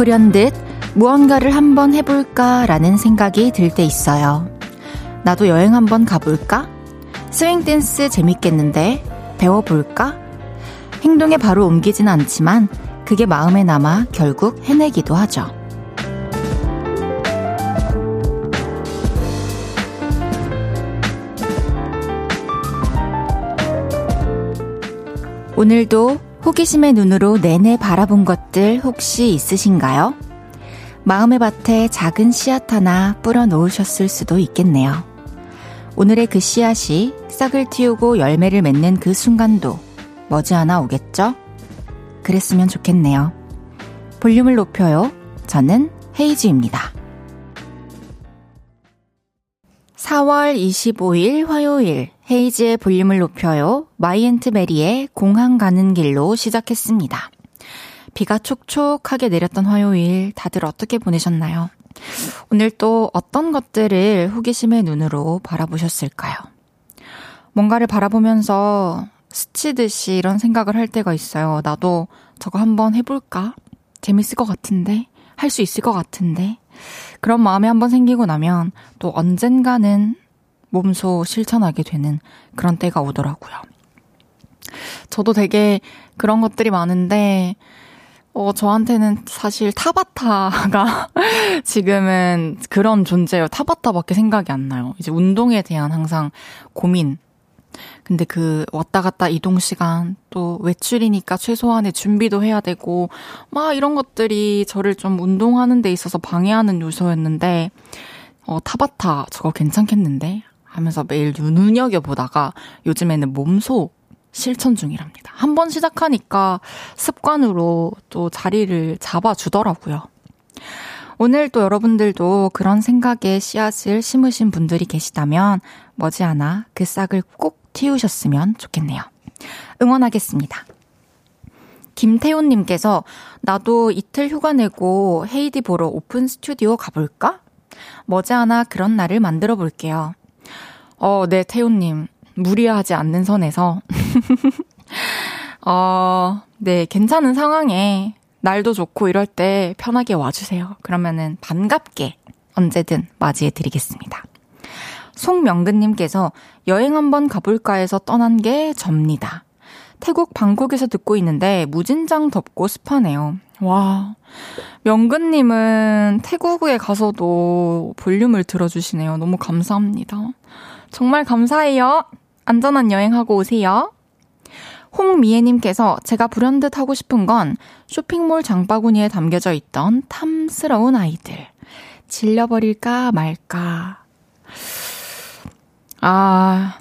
불현듯 무언가를 한번 해볼까라는 생각이 들 때 있어요. 나도 여행 한번 가볼까? 스윙 댄스 재밌겠는데? 배워볼까? 행동에 바로 옮기진 않지만 그게 마음에 남아 결국 해내기도 하죠. 오늘도 호기심의 눈으로 내내 바라본 것들 혹시 있으신가요? 마음의 밭에 작은 씨앗 하나 뿌려 놓으셨을 수도 있겠네요. 오늘의 그 씨앗이 싹을 틔우고 열매를 맺는 그 순간도 머지않아 오겠죠? 그랬으면 좋겠네요. 볼륨을 높여요. 저는 헤이즈입니다. 4월 25일 화요일 헤이즈의 볼륨을 높여요. 마이 앤트 메리의 공항 가는 길로 시작했습니다. 비가 촉촉하게 내렸던 화요일 다들 어떻게 보내셨나요? 오늘 또 어떤 것들을 호기심의 눈으로 바라보셨을까요? 뭔가를 바라보면서 스치듯이 이런 생각을 할 때가 있어요. 나도 저거 한번 해볼까? 재밌을 것 같은데? 할 수 있을 것 같은데? 그런 마음이 한번 생기고 나면 또 언젠가는 몸소 실천하게 되는 그런 때가 오더라고요. 저도 되게 그런 것들이 많은데, 어, 저한테는 사실 타바타가 지금은 그런 존재예요. 타바타밖에 생각이 안 나요. 이제 운동에 대한 항상 고민. 근데 그 왔다 갔다 이동 시간, 또 외출이니까 최소한의 준비도 해야 되고, 막 이런 것들이 저를 좀 운동하는 데 있어서 방해하는 요소였는데, 어, 타바타 저거 괜찮겠는데? 하면서 매일 눈여겨 보다가 요즘에는 몸소 실천 중이랍니다. 한 번 시작하니까 습관으로 또 자리를 잡아주더라고요. 오늘 또 여러분들도 그런 생각에 씨앗을 심으신 분들이 계시다면 머지않아 그 싹을 꼭 틔우셨으면 좋겠네요. 응원하겠습니다. 김태훈님께서 나도 이틀 휴가 내고 헤이디 보러 오픈 스튜디오 가볼까? 머지않아 그런 날을 만들어 볼게요. 어, 네, 태훈님. 무리하지 않는 선에서. 어, 네, 괜찮은 상황에 날도 좋고 이럴 때 편하게 와주세요. 그러면은 반갑게 언제든 맞이해 드리겠습니다. 송명근님께서 여행 한번 가볼까 해서 떠난 게 접니다. 태국 방콕에서 듣고 있는데 무진장 덥고 습하네요. 와. 명근님은 태국에 가서도 볼륨을 들어주시네요. 너무 감사합니다. 정말 감사해요. 안전한 여행하고 오세요. 홍미애님께서 제가 불현듯 하고 싶은 건 쇼핑몰 장바구니에 담겨져 있던 탐스러운 아이들. 질려버릴까 말까. 아,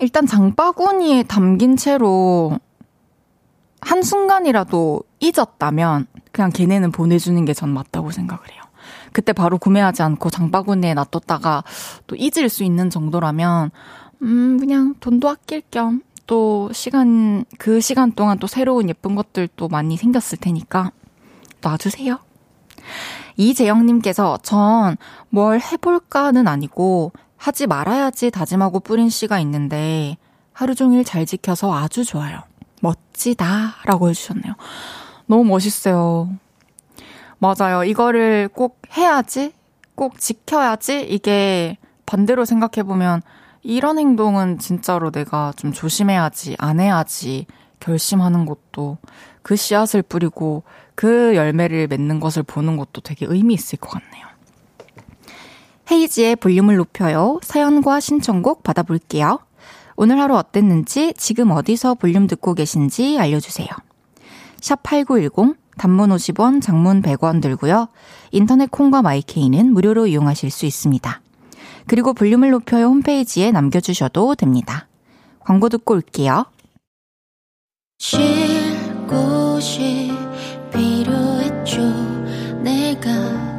일단 장바구니에 담긴 채로 한순간이라도 잊었다면 그냥 걔네는 보내주는 게 전 맞다고 생각을 해요. 그때 바로 구매하지 않고 장바구니에 놔뒀다가 또 잊을 수 있는 정도라면, 음, 그냥 돈도 아낄 겸 또 시간, 그 시간 동안 또 새로운 예쁜 것들도 많이 생겼을 테니까 놔주세요. 이재영님께서 전 뭘 해볼까는 아니고 하지 말아야지 다짐하고 뿌린 씨가 있는데 하루 종일 잘 지켜서 아주 좋아요. 멋지다. 라고 해주셨네요. 너무 멋있어요. 맞아요. 이거를 꼭 해야지, 꼭 지켜야지, 이게 반대로 생각해보면 이런 행동은 진짜로 내가 좀 조심해야지, 안 해야지 결심하는 것도 그 씨앗을 뿌리고 그 열매를 맺는 것을 보는 것도 되게 의미 있을 것 같네요. 헤이지의 볼륨을 높여요. 사연과 신청곡 받아볼게요. 오늘 하루 어땠는지, 지금 어디서 볼륨 듣고 계신지 알려주세요. 샵 8910, 단문 50원, 장문 100원 들고요. 인터넷 콩과 마이케이는 무료로 이용하실 수 있습니다. 그리고 볼륨을 높여요 홈페이지에 남겨주셔도 됩니다. 광고 듣고 올게요. 쉴 곳이 필요했죠. 내가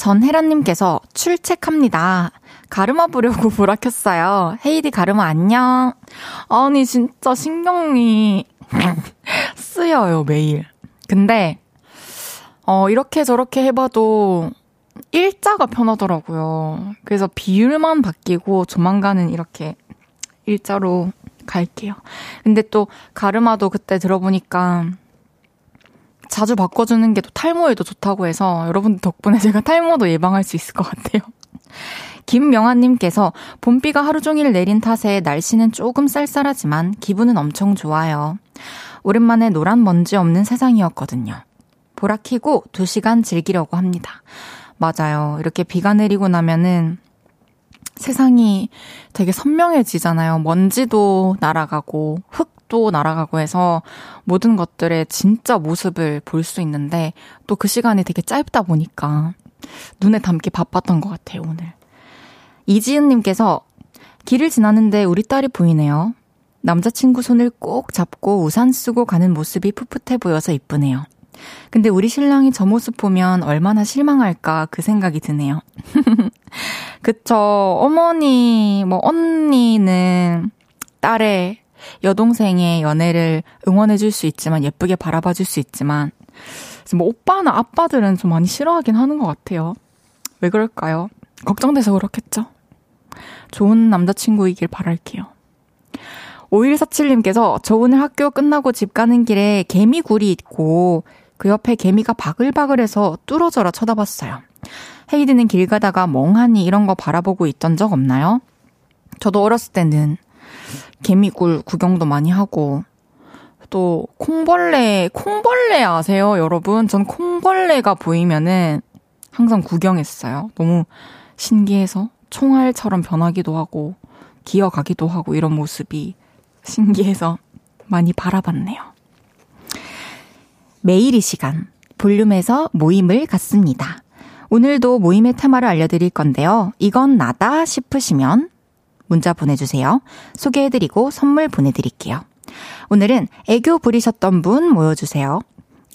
전혜란님께서 출첵합니다. 가르마 보려고 보라 켰어요. 헤이디 가르마 안녕. 아니, 진짜 신경이 쓰여요, 매일. 근데, 어, 이렇게 저렇게 해봐도 일자가 편하더라고요. 그래서 비율만 바뀌고 조만간은 이렇게 일자로 갈게요. 근데 또 가르마도 그때 들어보니까 자주 바꿔주는 게 또 탈모에도 좋다고 해서 여러분 덕분에 제가 탈모도 예방할 수 있을 것 같아요. 김명아님께서 봄비가 하루 종일 내린 탓에 날씨는 조금 쌀쌀하지만 기분은 엄청 좋아요. 오랜만에 노란 먼지 없는 세상이었거든요. 보라 키고 2시간 즐기려고 합니다. 맞아요. 이렇게 비가 내리고 나면은 세상이 되게 선명해지잖아요. 먼지도 날아가고, 흙 도 날아가고 해서 모든 것들의 진짜 모습을 볼 수 있는데 또 그 시간이 되게 짧다 보니까 눈에 담기 바빴던 것 같아요, 오늘. 이지은님께서 길을 지나는데 우리 딸이 보이네요. 남자친구 손을 꼭 잡고 우산 쓰고 가는 모습이 풋풋해 보여서 이쁘네요. 근데 우리 신랑이 저 모습 보면 얼마나 실망할까 그 생각이 드네요. 그쵸. 어머니, 뭐, 언니는 딸의 여동생의 연애를 응원해줄 수 있지만, 예쁘게 바라봐줄 수 있지만, 뭐, 오빠나 아빠들은 좀 많이 싫어하긴 하는 것 같아요. 왜 그럴까요? 걱정돼서 그렇겠죠? 좋은 남자친구이길 바랄게요. 5147님께서 저 오늘 학교 끝나고 집 가는 길에 개미굴이 있고 그 옆에 개미가 바글바글해서 뚫어져라 쳐다봤어요. 헤이드는 길 가다가 멍하니 이런 거 바라보고 있던 적 없나요? 저도 어렸을 때는 개미굴 구경도 많이 하고 또 콩벌레 콩벌레 아세요, 여러분? 전 콩벌레가 보이면은 항상 구경했어요. 너무 신기해서 총알처럼 변하기도 하고 기어가기도 하고 이런 모습이 신기해서 많이 바라봤네요. 매일 이 시간 볼륨에서 모임을 갖습니다. 오늘도 모임의 테마를 알려드릴 건데요. 이건 나다 싶으시면 문자 보내주세요. 소개해드리고 선물 보내드릴게요. 오늘은 애교 부리셨던 분 모여주세요.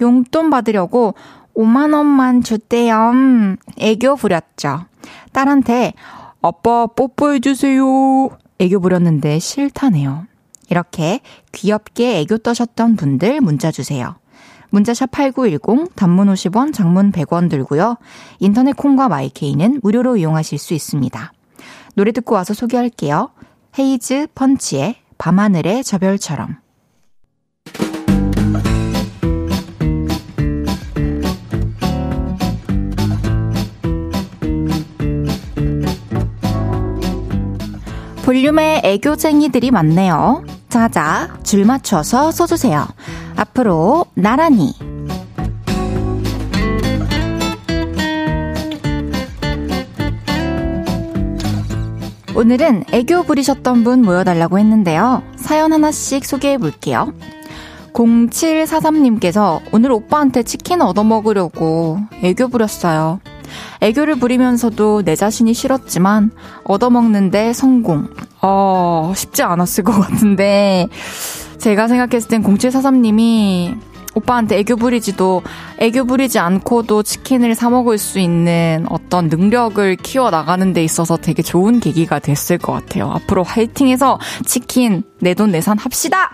용돈 받으려고 5만원만 줬대요. 애교 부렸죠. 딸한테 아빠 뽀뽀해주세요. 애교 부렸는데 싫다네요. 이렇게 귀엽게 애교 떠셨던 분들 문자 주세요. 문자샵 8910, 단문 50원, 장문 100원 들고요. 인터넷 콩과 마이케이는 무료로 이용하실 수 있습니다. 노래 듣고 와서 소개할게요. 헤이즈 펀치의 밤하늘의 저별처럼. 볼륨에 애교쟁이들이 많네요. 자자, 줄 맞춰서 써주세요. 앞으로 나란히. 오늘은 애교 부리셨던 분 모여달라고 했는데요. 사연 하나씩 소개해 볼게요. 0743님께서 오늘 오빠한테 치킨 얻어먹으려고 애교 부렸어요. 애교를 부리면서도 내 자신이 싫었지만 얻어먹는데 성공. 어, 쉽지 않았을 것 같은데 제가 생각했을 땐 0743님이 오빠한테 애교 부리지도 애교 부리지 않고도 치킨을 사 먹을 수 있는 어떤 능력을 키워 나가는 데 있어서 되게 좋은 계기가 됐을 것 같아요. 앞으로 화이팅해서 치킨 내 돈 내산 합시다.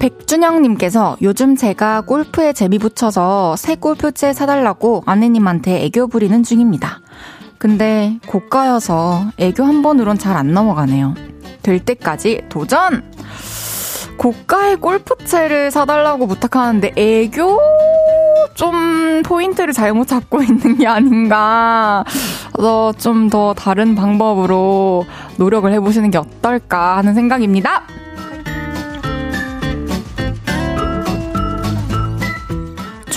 백준영님께서 요즘 제가 골프에 재미 붙여서 새 골프채 사달라고 아내님한테 애교 부리는 중입니다. 근데 고가여서 애교 한 번으론 잘 안 넘어가네요. 될 때까지 도전! 고가의 골프채를 사달라고 부탁하는데 애교 좀 포인트를 잘못 잡고 있는 게 아닌가. 좀더 다른 방법으로 노력을 해보시는 게 어떨까 하는 생각입니다.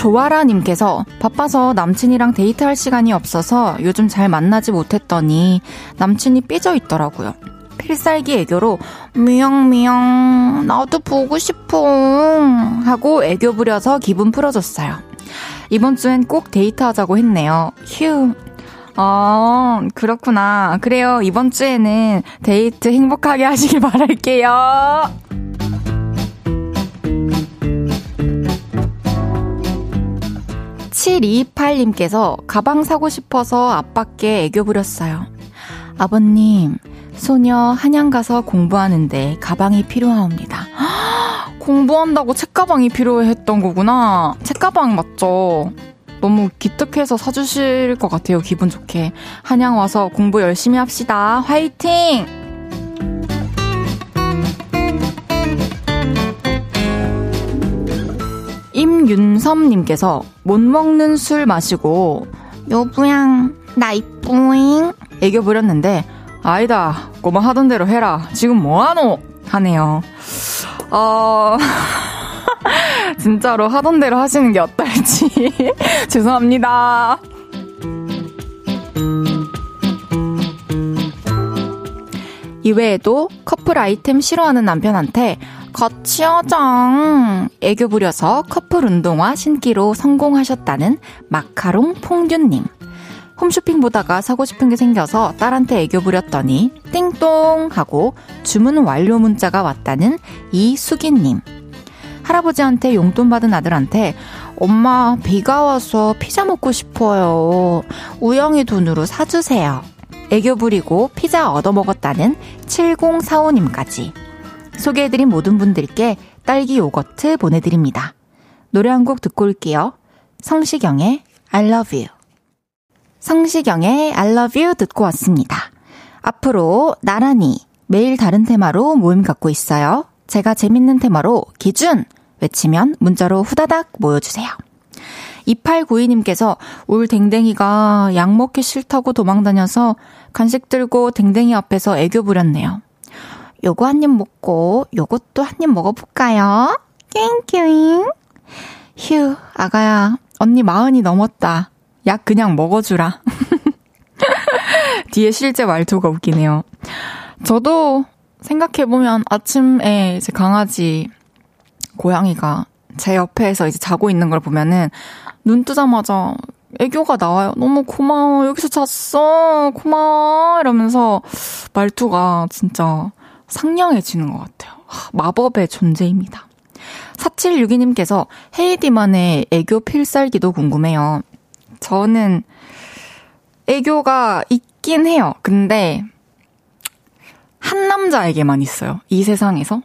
조아라님께서 바빠서 남친이랑 데이트할 시간이 없어서 요즘 잘 만나지 못했더니 남친이 삐져 있더라고요. 필살기 애교로 미영미영 나도 보고 싶어 하고 애교 부려서 기분 풀어줬어요. 이번 주엔 꼭 데이트하자고 했네요. 휴. 어, 그렇구나. 그래요. 이번 주에는 데이트 행복하게 하시길 바랄게요. 7228님께서 가방 사고 싶어서 아빠께 애교 부렸어요. 아버님, 소녀 한양 가서 공부하는데 가방이 필요하옵니다. 공부한다고 책가방이 필요했던 거구나. 책가방 맞죠? 너무 기특해서 사주실 것 같아요. 기분 좋게. 한양 와서 공부 열심히 합시다. 화이팅! 임윤섭님께서 못 먹는 술 마시고 여부양 나 이쁘잉? 애교 부렸는데 아니다 꼬마 하던 대로 해라. 지금 뭐하노? 하네요. 어 진짜로 하던 대로 하시는 게 어떨지. 죄송합니다. 이외에도 커플 아이템 싫어하는 남편한테 하자. 애교 부려서 커플 운동화 신기로 성공하셨다는 마카롱 퐁듀님. 홈쇼핑 보다가 사고 싶은 게 생겨서 딸한테 애교 부렸더니 띵동 하고 주문 완료 문자가 왔다는 이수기님. 할아버지한테 용돈 받은 아들한테 엄마 비가 와서 피자 먹고 싶어요. 우영이 돈으로 사주세요. 애교 부리고 피자 얻어먹었다는 7045님까지. 소개해드린 모든 분들께 딸기 요거트 보내드립니다. 노래 한 곡 듣고 올게요. 성시경의 I love you. 성시경의 I love you 듣고 왔습니다. 앞으로 나란히 매일 다른 테마로 모임 갖고 있어요. 제가 재밌는 테마로 기준 외치면 문자로 후다닥 모여주세요. 2892님께서 울 댕댕이가 약 먹기 싫다고 도망다녀서 간식 들고 댕댕이 앞에서 애교 부렸네요. 요거 한 입 먹고 요것도 한 입 먹어볼까요? 깽깽. 휴, 아가야. 언니 마흔이 넘었다. 약 그냥 먹어주라. 뒤에 실제 말투가 웃기네요. 저도 생각해보면 아침에 제 강아지, 고양이가 제 옆에서 이제 자고 있는 걸 보면은 눈 뜨자마자 애교가 나와요. 너무 고마워. 여기서 잤어. 고마워. 이러면서 말투가 진짜 상냥해지는 것 같아요. 마법의 존재입니다. 4762님께서 헤이디만의 애교 필살기도 궁금해요. 저는 애교가 있긴 해요. 근데 한 남자에게만 있어요. 이 세상에서.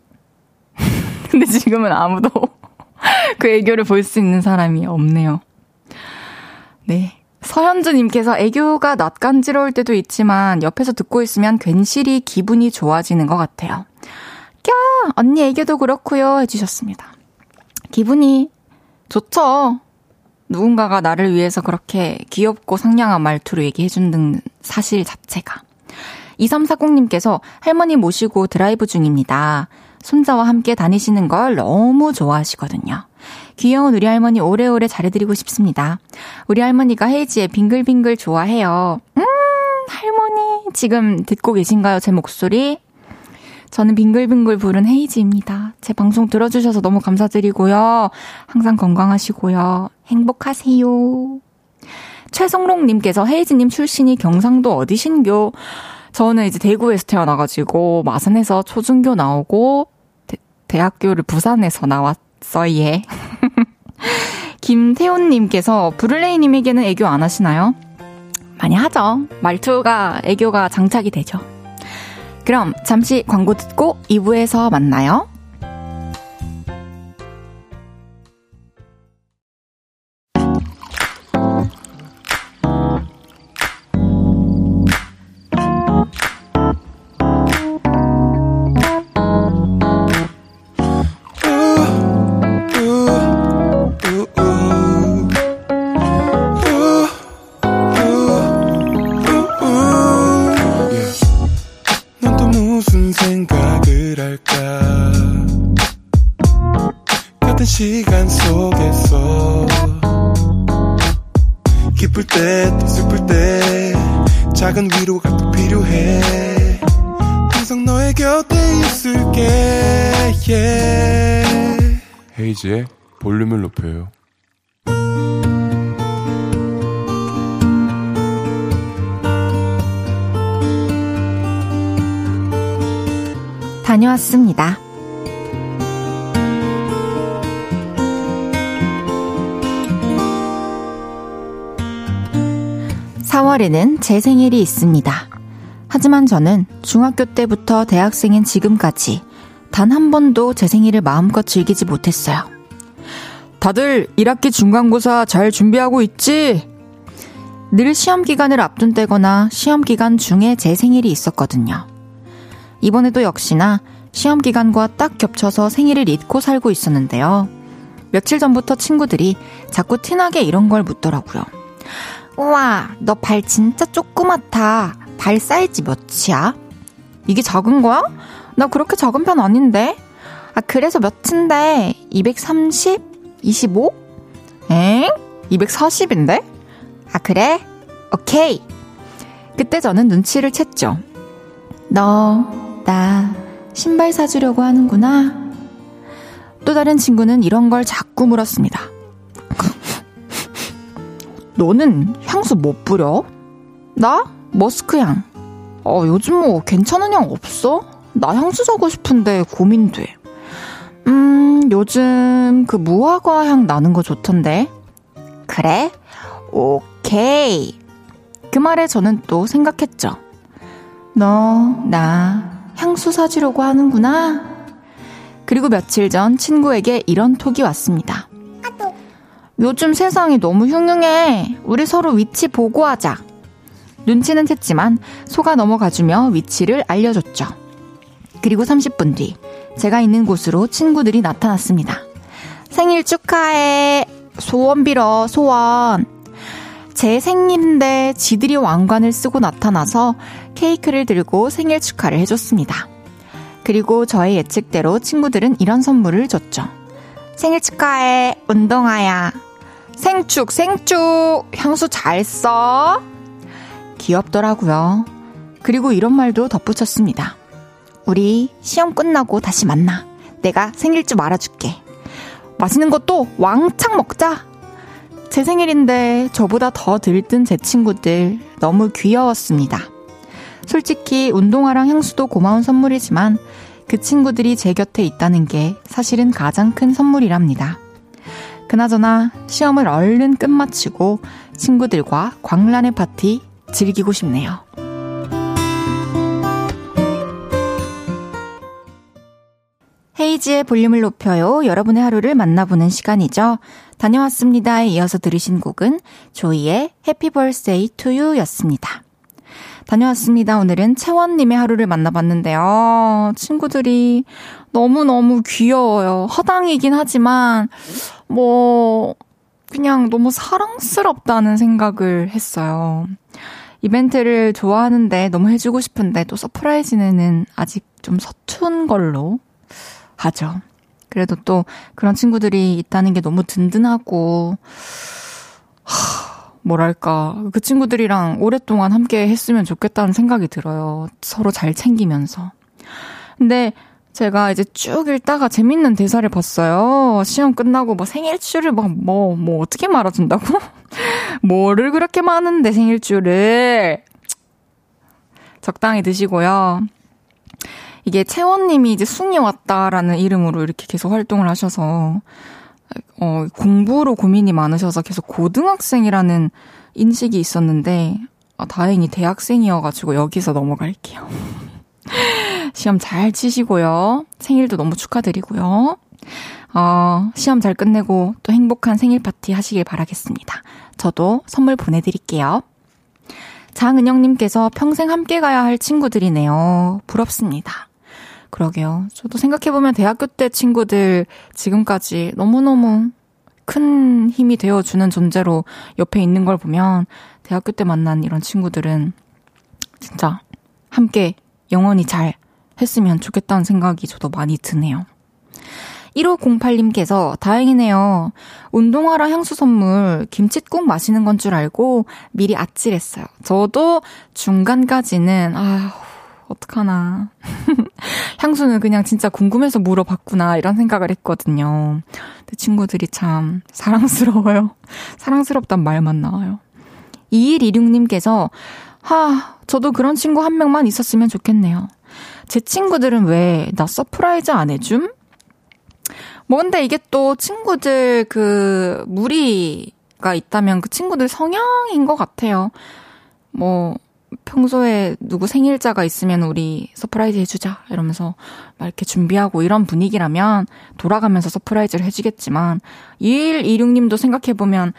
근데 지금은 아무도 그 애교를 볼 수 있는 사람이 없네요. 네. 서현주님께서 애교가 낯간지러울 때도 있지만 옆에서 듣고 있으면 괜시리 기분이 좋아지는 것 같아요. 꺄! 언니 애교도 그렇고요 해주셨습니다. 기분이 좋죠. 누군가가 나를 위해서 그렇게 귀엽고 상냥한 말투로 얘기해주는 사실 자체가. 2340님께서 할머니 모시고 드라이브 중입니다. 손자와 함께 다니시는 걸 너무 좋아하시거든요. 귀여운 우리 할머니 오래오래 잘해드리고 싶습니다. 우리 할머니가 헤이지의 빙글빙글 좋아해요. 음, 할머니, 지금 듣고 계신가요? 제 목소리? 저는 빙글빙글 부른 헤이지입니다. 제 방송 들어주셔서 너무 감사드리고요. 항상 건강하시고요. 행복하세요. 최성롱님께서 헤이지님 출신이 경상도 어디신교? 저는 이제 대구에서 태어나가지고 마산에서 초중교 나오고 대, 대학교를 부산에서 나왔어요. 예. 김태훈님께서 브룰레이님에게는 애교 안 하시나요? 많이 하죠. 말투가 애교가 장착이 되죠. 그럼 잠시 광고 듣고 2부에서 만나요. 다녀왔습니다. 4월에는 제 생일이 있습니다. 하지만 저는 중학교 때부터 대학생인 지금까지 단 한 번도 제 생일을 마음껏 즐기지 못했어요. 다들 1학기 중간고사 잘 준비하고 있지? 늘 시험 기간을 앞둔 때거나 시험 기간 중에 제 생일이 있었거든요. 이번에도 역시나 시험 기간과 딱 겹쳐서 생일을 잊고 살고 있었는데요. 며칠 전부터 친구들이 자꾸 티나게 이런 걸 묻더라고요. 우와, 너 발 진짜 조그맣다. 발 사이즈 몇이야? 이게 작은 거야? 나 그렇게 작은 편 아닌데? 아, 그래서 몇인데? 230? 25? 엥? 240인데? 아, 그래? 오케이. 그때 저는 눈치를 챘죠. 너, 나, 신발 사주려고 하는구나. 또 다른 친구는 이런 걸 자꾸 물었습니다. 너는 향수 못뭐 뿌려? 나? 머스크 향. 어, 요즘 뭐 괜찮은 향 없어? 나 향수 사고 싶은데 고민돼. 음, 요즘 그 무화과 향 나는 거 좋던데. 그래? 오케이. 그 말에 저는 또 생각했죠. 너, 나, 향수 사주려고 하는구나. 그리고 며칠 전 친구에게 이런 톡이 왔습니다. 요즘 세상이 너무 흉흉해. 우리 서로 위치 보고하자. 눈치는 챘지만 속아 넘어가주며 위치를 알려줬죠. 그리고 30분 뒤 제가 있는 곳으로 친구들이 나타났습니다. 생일 축하해. 소원 빌어, 소원. 제 생일인데 지들이 왕관을 쓰고 나타나서 케이크를 들고 생일 축하를 해줬습니다. 그리고 저의 예측대로 친구들은 이런 선물을 줬죠. 생일 축하해, 운동화야. 생축, 생축. 향수 잘 써. 귀엽더라고요. 그리고 이런 말도 덧붙였습니다. 우리 시험 끝나고 다시 만나. 내가 생일주 말아줄게. 맛있는 것도 왕창 먹자. 제 생일인데 저보다 더 들뜬 제 친구들 너무 귀여웠습니다. 솔직히 운동화랑 향수도 고마운 선물이지만 그 친구들이 제 곁에 있다는 게 사실은 가장 큰 선물이랍니다. 그나저나 시험을 얼른 끝마치고 친구들과 광란의 파티 즐기고 싶네요. 헤이즈의 볼륨을 높여요. 여러분의 하루를 만나보는 시간이죠. 다녀왔습니다에 이어서 들으신 곡은 조이의 Happy Birthday To You 였습니다. 다녀왔습니다. 오늘은 채원님의 하루를 만나봤는데요. 친구들이 너무너무 귀여워요. 허당이긴 하지만, 뭐, 그냥 너무 사랑스럽다는 생각을 했어요. 이벤트를 좋아하는데 너무 해주고 싶은데 또 surprise는 아직 좀 서툰 걸로 하죠. 그래도 또 그런 친구들이 있다는 게 너무 든든하고, 하, 뭐랄까. 그 친구들이랑 오랫동안 함께 했으면 좋겠다는 생각이 들어요. 서로 잘 챙기면서. 근데 제가 이제 쭉 읽다가 재밌는 대사를 봤어요. 시험 끝나고 뭐 생일주를 막 뭐, 뭐 어떻게 말아준다고? 뭐를 그렇게 많은데 생일주를. 적당히 드시고요. 이게 채원님이 이제 숭이 왔다라는 이름으로 이렇게 계속 활동을 하셔서, 어, 공부로 고민이 많으셔서 계속 고등학생이라는 인식이 있었는데, 아, 다행히 대학생이어가지고 여기서 넘어갈게요. 시험 잘 치시고요. 생일도 너무 축하드리고요. 어, 시험 잘 끝내고 또 행복한 생일 파티 하시길 바라겠습니다. 저도 선물 보내드릴게요. 장은영님께서 평생 함께 가야 할 친구들이네요. 부럽습니다. 그러게요. 저도 생각해보면 대학교 때 친구들 지금까지 너무너무 큰 힘이 되어주는 존재로 옆에 있는 걸 보면 대학교 때 만난 이런 친구들은 진짜 함께 영원히 잘 했으면 좋겠다는 생각이 저도 많이 드네요. 1508님께서 다행이네요. 운동화랑 향수 선물 김칫국 마시는 건 줄 알고 미리 아찔했어요. 저도 중간까지는 아휴 어떡하나. 향수는 그냥 진짜 궁금해서 물어봤구나, 이런 생각을 했거든요. 근데 친구들이 참 사랑스러워요. 사랑스럽단 말만 나와요. 2126님께서, 하, 저도 그런 친구 한 명만 있었으면 좋겠네요. 제 친구들은 왜 나 surprise 안 해줌? 뭐 근데 이게 또 친구들 그 무리가 있다면 그 친구들 성향인 것 같아요. 뭐, 평소에 누구 생일자가 있으면 우리 surprise 해주자 이러면서 막 이렇게 준비하고 이런 분위기라면 돌아가면서 surprise를 해주겠지만 2126님도 생각해보면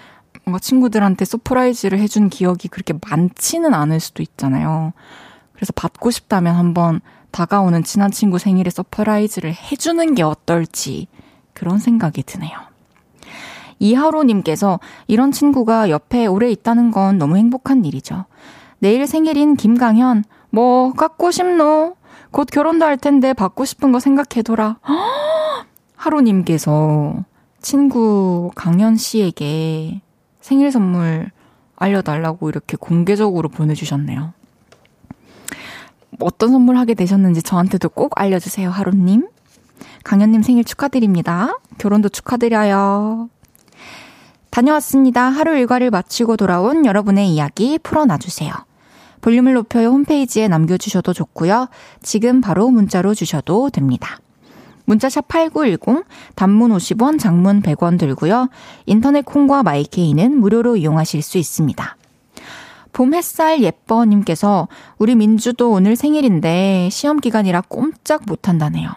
뭔가 친구들한테 surprise를 해준 기억이 그렇게 많지는 않을 수도 있잖아요. 그래서 받고 싶다면 한번 다가오는 친한 친구 생일에 surprise를 해주는 게 어떨지 그런 생각이 드네요. 이하로님께서 이런 친구가 옆에 오래 있다는 건 너무 행복한 일이죠. 내일 생일인 김강현, 뭐, 갖고 싶노? 곧 결혼도 할 텐데 받고 싶은 거 생각해둬라. 하루님께서 친구 강현 씨에게 생일 선물 알려달라고 이렇게 공개적으로 보내주셨네요. 어떤 선물 하게 되셨는지 저한테도 꼭 알려주세요, 하루님. 강현님 생일 축하드립니다. 결혼도 축하드려요. 다녀왔습니다. 하루 일과를 마치고 돌아온 여러분의 이야기 풀어놔주세요. 볼륨을 높여요 홈페이지에 남겨주셔도 좋고요. 지금 바로 문자로 주셔도 됩니다. 문자샵 8910, 단문 50원, 장문 100원 들고요. 인터넷 콩과 마이케이는 무료로 이용하실 수 있습니다. 봄 햇살 예뻐님께서 우리 민주도 오늘 생일인데 시험 기간이라 꼼짝 못한다네요.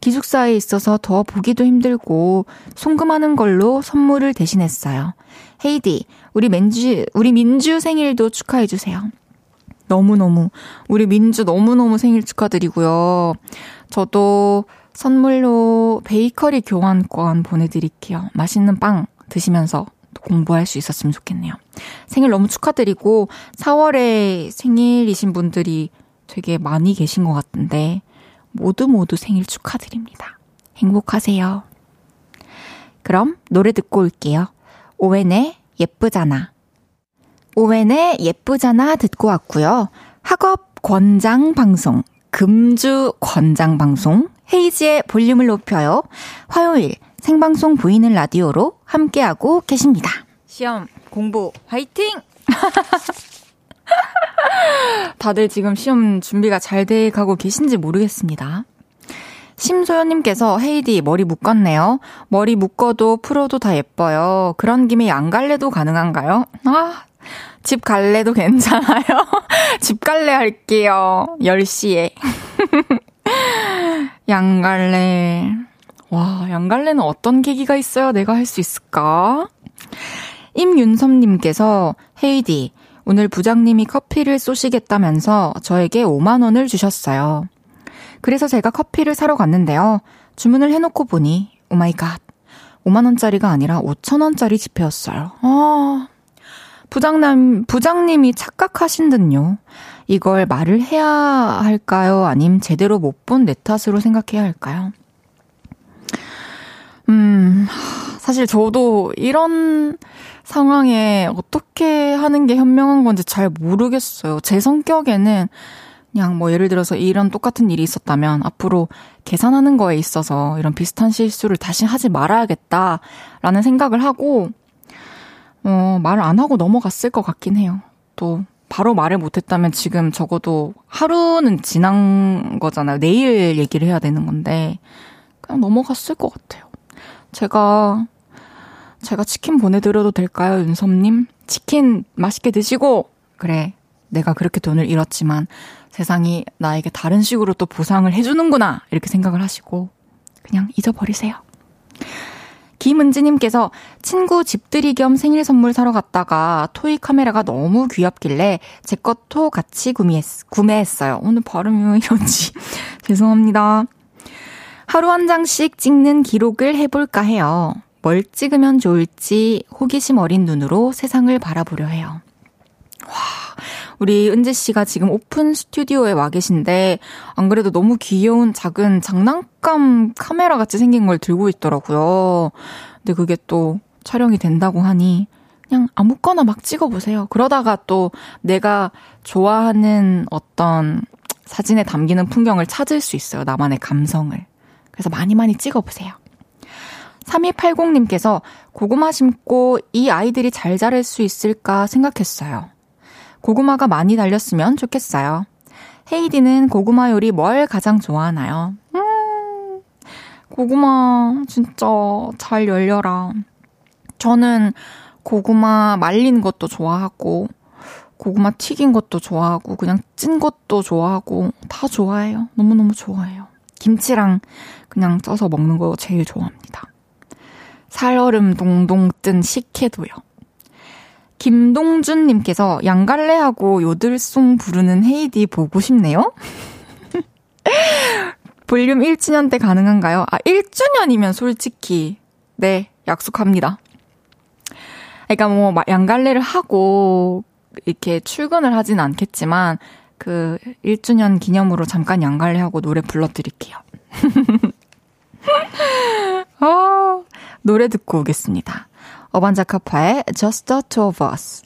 기숙사에 있어서 더 보기도 힘들고 송금하는 걸로 선물을 대신했어요. 헤이디, 우리 민주, 우리 민주 생일도 축하해주세요. 너무너무, 우리 민주 너무너무 생일 축하드리고요. 저도 선물로 베이커리 교환권 보내드릴게요. 맛있는 빵 드시면서 공부할 수 있었으면 좋겠네요. 생일 너무 축하드리고 4월에 생일이신 분들이 되게 많이 계신 것 같은데 모두 모두 생일 축하드립니다. 행복하세요. 그럼 노래 듣고 올게요. 오웬의 예쁘잖아. 오웬의 예쁘잖아 듣고 왔고요. 학업 권장 방송, 금주 권장 방송, 헤이지의 볼륨을 높여요. 화요일 생방송 보이는 라디오로 함께하고 계십니다. 시험 공부 화이팅! 다들 지금 시험 준비가 잘 돼 가고 계신지 모르겠습니다. 심소연님께서 헤이디 머리 묶었네요. 머리 묶어도 풀어도 다 예뻐요. 그런 김에 양갈래도 가능한가요? 아, 집 갈래도 괜찮아요. 집 갈래 할게요. 10시에. 양갈래. 와, 양갈래는 어떤 계기가 있어야 내가 할 수 있을까? 임윤섭님께서 헤이디, 오늘 부장님이 커피를 쏘시겠다면서 저에게 5만원을 주셨어요. 그래서 제가 커피를 사러 갔는데요. 주문을 해놓고 보니, oh my god. 5만원짜리가 아니라 5천원짜리 지폐였어요. 아, 부장님, 부장님이 착각하신 듯요. 이걸 말을 해야 할까요? 아님 제대로 못 본 내 탓으로 생각해야 할까요? 음, 사실 저도 이런 상황에 어떻게 하는 게 현명한 건지 잘 모르겠어요. 제 성격에는 그냥 뭐 예를 들어서 이런 똑같은 일이 있었다면 앞으로 계산하는 거에 있어서 이런 비슷한 실수를 다시 하지 말아야겠다라는 생각을 하고 어, 말을 안 하고 넘어갔을 것 같긴 해요. 또 바로 말을 못했다면 지금 적어도 하루는 지난 거잖아요. 내일 얘기를 해야 되는 건데 그냥 넘어갔을 것 같아요. 제가 제가 치킨 보내드려도 될까요, 윤섭님? 치킨 맛있게 드시고 그래 내가 그렇게 돈을 잃었지만 세상이 나에게 다른 식으로 또 보상을 해주는구나 이렇게 생각을 하시고 그냥 잊어버리세요. 김은지님께서 친구 집들이 겸 생일 선물 사러 갔다가 토이 카메라가 너무 귀엽길래 제 것도 같이 구매했, 구매했어요. 오늘 발음이 왜 이런지 죄송합니다. 하루 한 장씩 찍는 기록을 해볼까 해요. 뭘 찍으면 좋을지 호기심 어린 눈으로 세상을 바라보려 해요. 와, 우리 은지 씨가 지금 오픈 스튜디오에 와 계신데, 안 그래도 너무 귀여운 작은 장난감 카메라 같이 생긴 걸 들고 있더라고요. 근데 그게 또 촬영이 된다고 하니, 그냥 아무거나 막 찍어보세요. 그러다가 또 내가 좋아하는 어떤 사진에 담기는 풍경을 찾을 수 있어요. 나만의 감성을. 그래서 많이 많이 찍어보세요. 3280님께서 고구마 심고 이 아이들이 잘 자랄 수 있을까 생각했어요. 고구마가 많이 달렸으면 좋겠어요. 헤이디는 고구마 요리 뭘 가장 좋아하나요? 음, 고구마 진짜 잘 열려라. 저는 고구마 말린 것도 좋아하고, 고구마 튀긴 것도 좋아하고, 그냥 찐 것도 좋아하고, 다 좋아해요. 너무너무 좋아해요. 김치랑 그냥 쪄서 먹는 거 제일 좋아합니다. 살얼음 동동 뜬 식혜도요. 김동준님께서 양갈래하고 요들송 부르는 헤이디 보고 싶네요. 볼륨 1주년 때 가능한가요? 아, 1주년이면 솔직히, 네, 약속합니다. 그러니까 뭐, 양갈래를 하고, 이렇게 출근을 하진 않겠지만, 그, 1주년 기념으로 잠깐 양갈래 하고 노래 불러드릴게요. 아, 노래 듣고 오겠습니다. 어반자카파의 Just the Two of Us.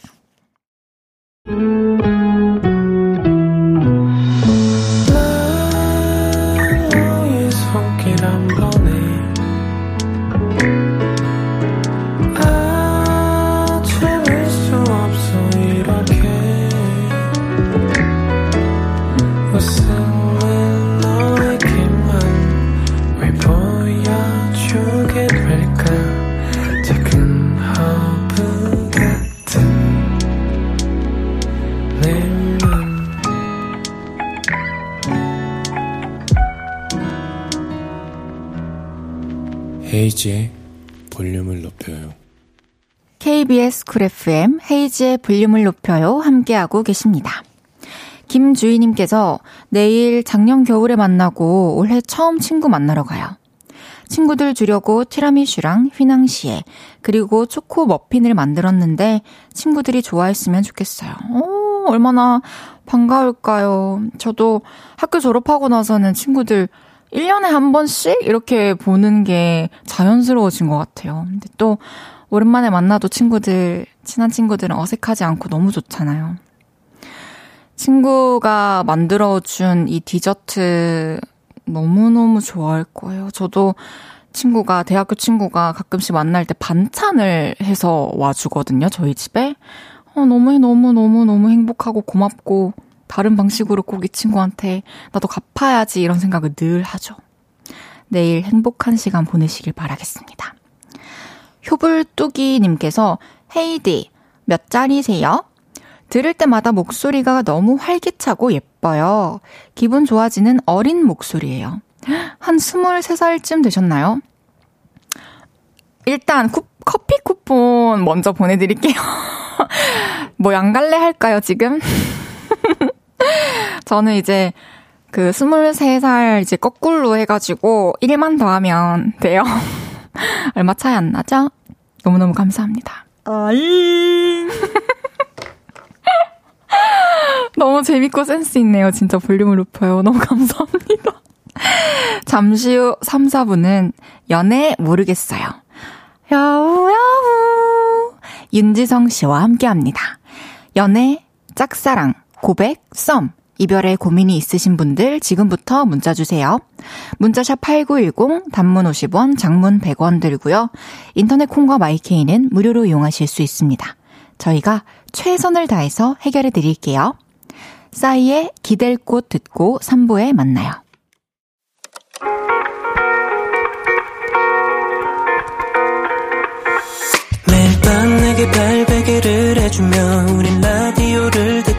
헤이즈의 볼륨을 높여요. KBS Cool FM 헤이즈의 볼륨을 높여요. 함께하고 계십니다. 김주희님께서 내일 작년 겨울에 만나고 올해 처음 친구 만나러 가요. 친구들 주려고 티라미슈랑 휘낭시에 그리고 초코 머핀을 만들었는데 친구들이 좋아했으면 좋겠어요. 오, 얼마나 반가울까요? 저도 학교 졸업하고 나서는 친구들 1년에 한 번씩 이렇게 보는 게 자연스러워진 것 같아요. 근데 또 오랜만에 만나도 친구들, 친한 친구들은 어색하지 않고 너무 좋잖아요. 친구가 만들어준 이 디저트 너무너무 좋아할 거예요. 저도 친구가, 대학교 친구가 가끔씩 만날 때 반찬을 해서 와주거든요, 저희 집에. 어, 너무, 너무, 너무, 너무 행복하고 고맙고 다른 방식으로 꼭 이 친구한테 나도 갚아야지 이런 생각을 늘 하죠. 내일 행복한 시간 보내시길 바라겠습니다. 효불뚜기님께서 헤이디 몇 짜리세요? 들을 때마다 목소리가 너무 활기차고 예뻐요. 기분 좋아지는 어린 목소리예요. 한 23살쯤 되셨나요? 일단 쿠, 커피 쿠폰 먼저 보내드릴게요. 뭐 양갈래 할까요, 지금? 저는 이제 그 23살 이제 거꾸로 해가지고 1만 더하면 돼요. 얼마 차이 안 나죠? 너무너무 감사합니다. 아잉. 너무 재밌고 센스 있네요. 진짜 볼륨을 높여요. 너무 감사합니다. 잠시 후 3, 4분은 연애 모르겠어요. 야우야우. 윤지성 씨와 함께 합니다. 연애, 짝사랑, 고백, 썸, 이별에 고민이 있으신 분들 지금부터 문자 주세요. 문자샵 8910, 단문 50원, 장문 100원 들고요. 인터넷 콩과 마이케이는 무료로 이용하실 수 있습니다. 저희가 최선을 다해서 해결해 드릴게요. 싸이의 기댈 꽃 듣고 3부에 만나요. 매일 밤 내게 발베개를 해주며 우린 라디오를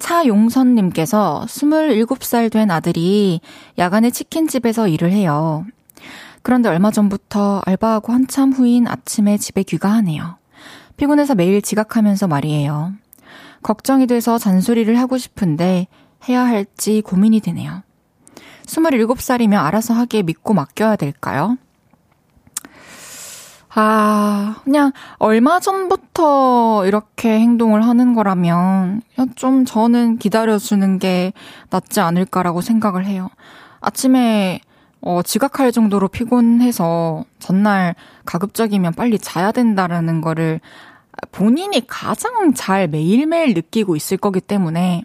차용선님께서 27살 된 아들이 야간에 치킨집에서 일을 해요. 그런데 얼마 전부터 알바하고 한참 후인 아침에 집에 귀가하네요. 피곤해서 매일 지각하면서 말이에요. 걱정이 돼서 잔소리를 하고 싶은데 해야 할지 고민이 되네요. 27살이면 알아서 하게 믿고 맡겨야 될까요? 아, 그냥 얼마 전부터 이렇게 행동을 하는 거라면 좀 저는 기다려주는 게 낫지 않을까라고 생각을 해요. 아침에 어, 지각할 정도로 피곤해서 전날 가급적이면 빨리 자야 된다라는 거를 본인이 가장 잘 매일매일 느끼고 있을 거기 때문에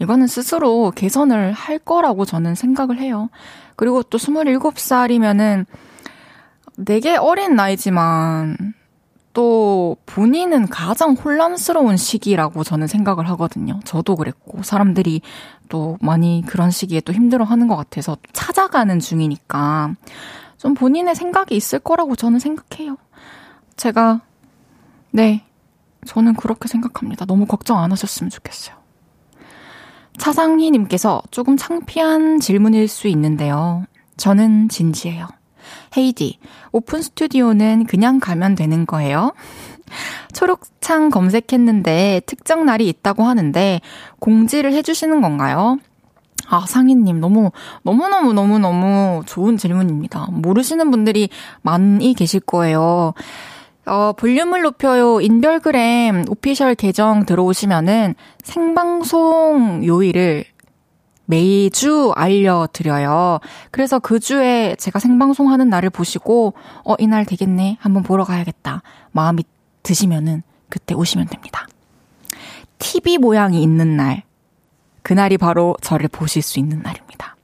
이거는 스스로 개선을 할 거라고 저는 생각을 해요. 그리고 또 27살이면은 되게 어린 나이지만 또 본인은 가장 혼란스러운 시기라고 저는 생각을 하거든요. 저도 그랬고 사람들이 또 많이 그런 시기에 또 힘들어하는 것 같아서 찾아가는 중이니까 좀 본인의 생각이 있을 거라고 저는 생각해요. 제가 네 저는 그렇게 생각합니다. 너무 걱정 안 하셨으면 좋겠어요. 차상희님께서 조금 창피한 질문일 수 있는데요. 저는 진지해요. 헤이디, 오픈 스튜디오는 그냥 가면 되는 거예요? 초록창 검색했는데 특정 날이 있다고 하는데 공지를 해주시는 건가요? 아, 상희님, 너무, 너무너무, 너무너무 좋은 질문입니다. 모르시는 분들이 많이 계실 거예요. 어, 볼륨을 높여요. 인별그램 오피셜 계정 들어오시면은 생방송 요일을 매주 알려드려요. 그래서 그 주에 제가 생방송 하는 날을 보시고, 어, 이날 되겠네. 한번 보러 가야겠다. 마음이 드시면은 그때 오시면 됩니다. TV 모양이 있는 날. 그날이 바로 저를 보실 수 있는 날입니다.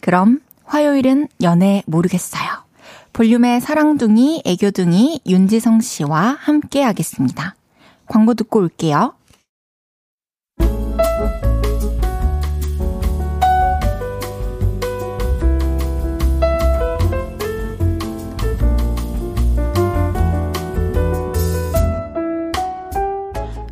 그럼 화요일은 연애 모르겠어요. 볼륨의 사랑둥이, 애교둥이 윤지성 씨와 함께 하겠습니다. 광고 듣고 올게요.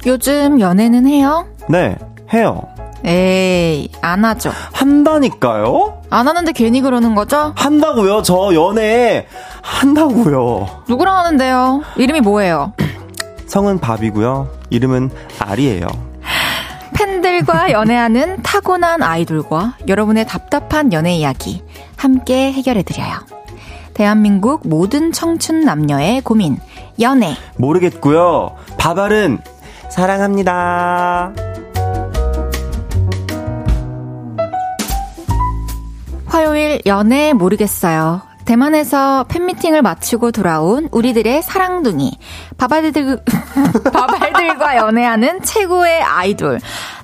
요즘 연애는 해요? 네, 해요. 에이, 안 하죠. 한다니까요? 안 하는데 괜히 그러는 거죠? 한다고요? 저 연애 한다고요. 누구랑 하는데요? 이름이 뭐예요? 성은 밥이고요. 이름은 알이에요. 팬들과 연애하는 타고난 아이돌과 여러분의 답답한 연애 이야기 함께 해결해 드려요. 대한민국 모든 청춘 남녀의 고민, 연애. 모르겠고요. 밥알은 사랑합니다. 화요일 연애 모르겠어요. 대만에서 팬미팅을 마치고 돌아온 우리들의 사랑둥이 바발들 바발들과 연애하는 최고의 아이돌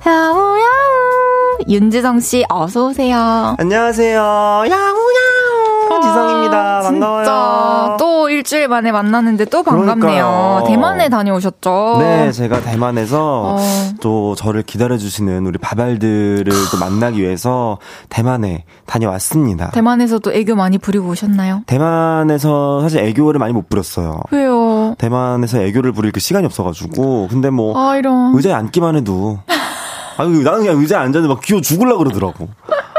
야우야우 윤지성 씨 어서 오세요. 안녕하세요. 야우야우 지성입니다. 반가워요. 진짜 또 일주일 만에 만났는데 또 반갑네요. 그러니까요. 대만에 다녀오셨죠? 네, 제가 대만에서 어. 또 저를 기다려주시는 우리 바발들을 또 만나기 위해서 대만에 다녀왔습니다. 대만에서도 애교 많이 부리고 오셨나요? 대만에서 사실 애교를 많이 못 부렸어요. 왜요? 대만에서 애교를 부릴 그 시간이 없어가지고. 근데 뭐, 아 이런. 의자에 앉기만 해도. 아유, 나는 그냥 의자에 앉았는데 막 귀여워 죽을라 그러더라고.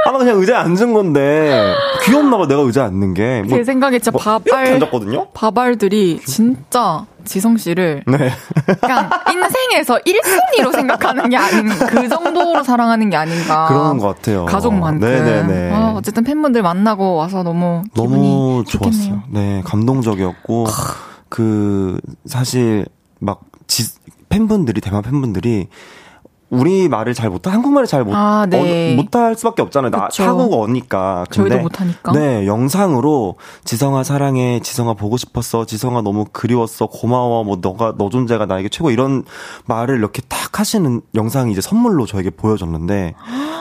아, 나 그냥 의자에 앉은 건데, 귀엽나봐, 내가 의자에 앉는 게. 뭐, 제 생각에 진짜 뭐 바발 앉았거든요? 바발들이 진짜 지성 씨를 네. 그냥 인생에서 1순위로 생각하는 게 아닌 그 정도로 사랑하는 게 아닌가. 그런 것 같아요. 가족만큼. 네네네. 아, 어쨌든 팬분들 만나고 와서 너무 기분이 너무. 좋았어요. 네, 감동적이었고, 그, 사실, 막, 지, 팬분들이, 대만 팬분들이, 우리 말을 잘 못하, 한국말을 잘 못, 아, 네. 어, 못할 수밖에 없잖아요. 나, 그쵸. 타국어니까. 근데, 저희도 못하니까. 네, 영상으로, 지성아 사랑해, 지성아 보고 싶었어, 지성아 너무 그리웠어, 고마워, 뭐, 너가, 너 존재가 나에게 최고, 이런 말을 이렇게 탁 하시는 영상이 이제 선물로 저에게 보여졌는데,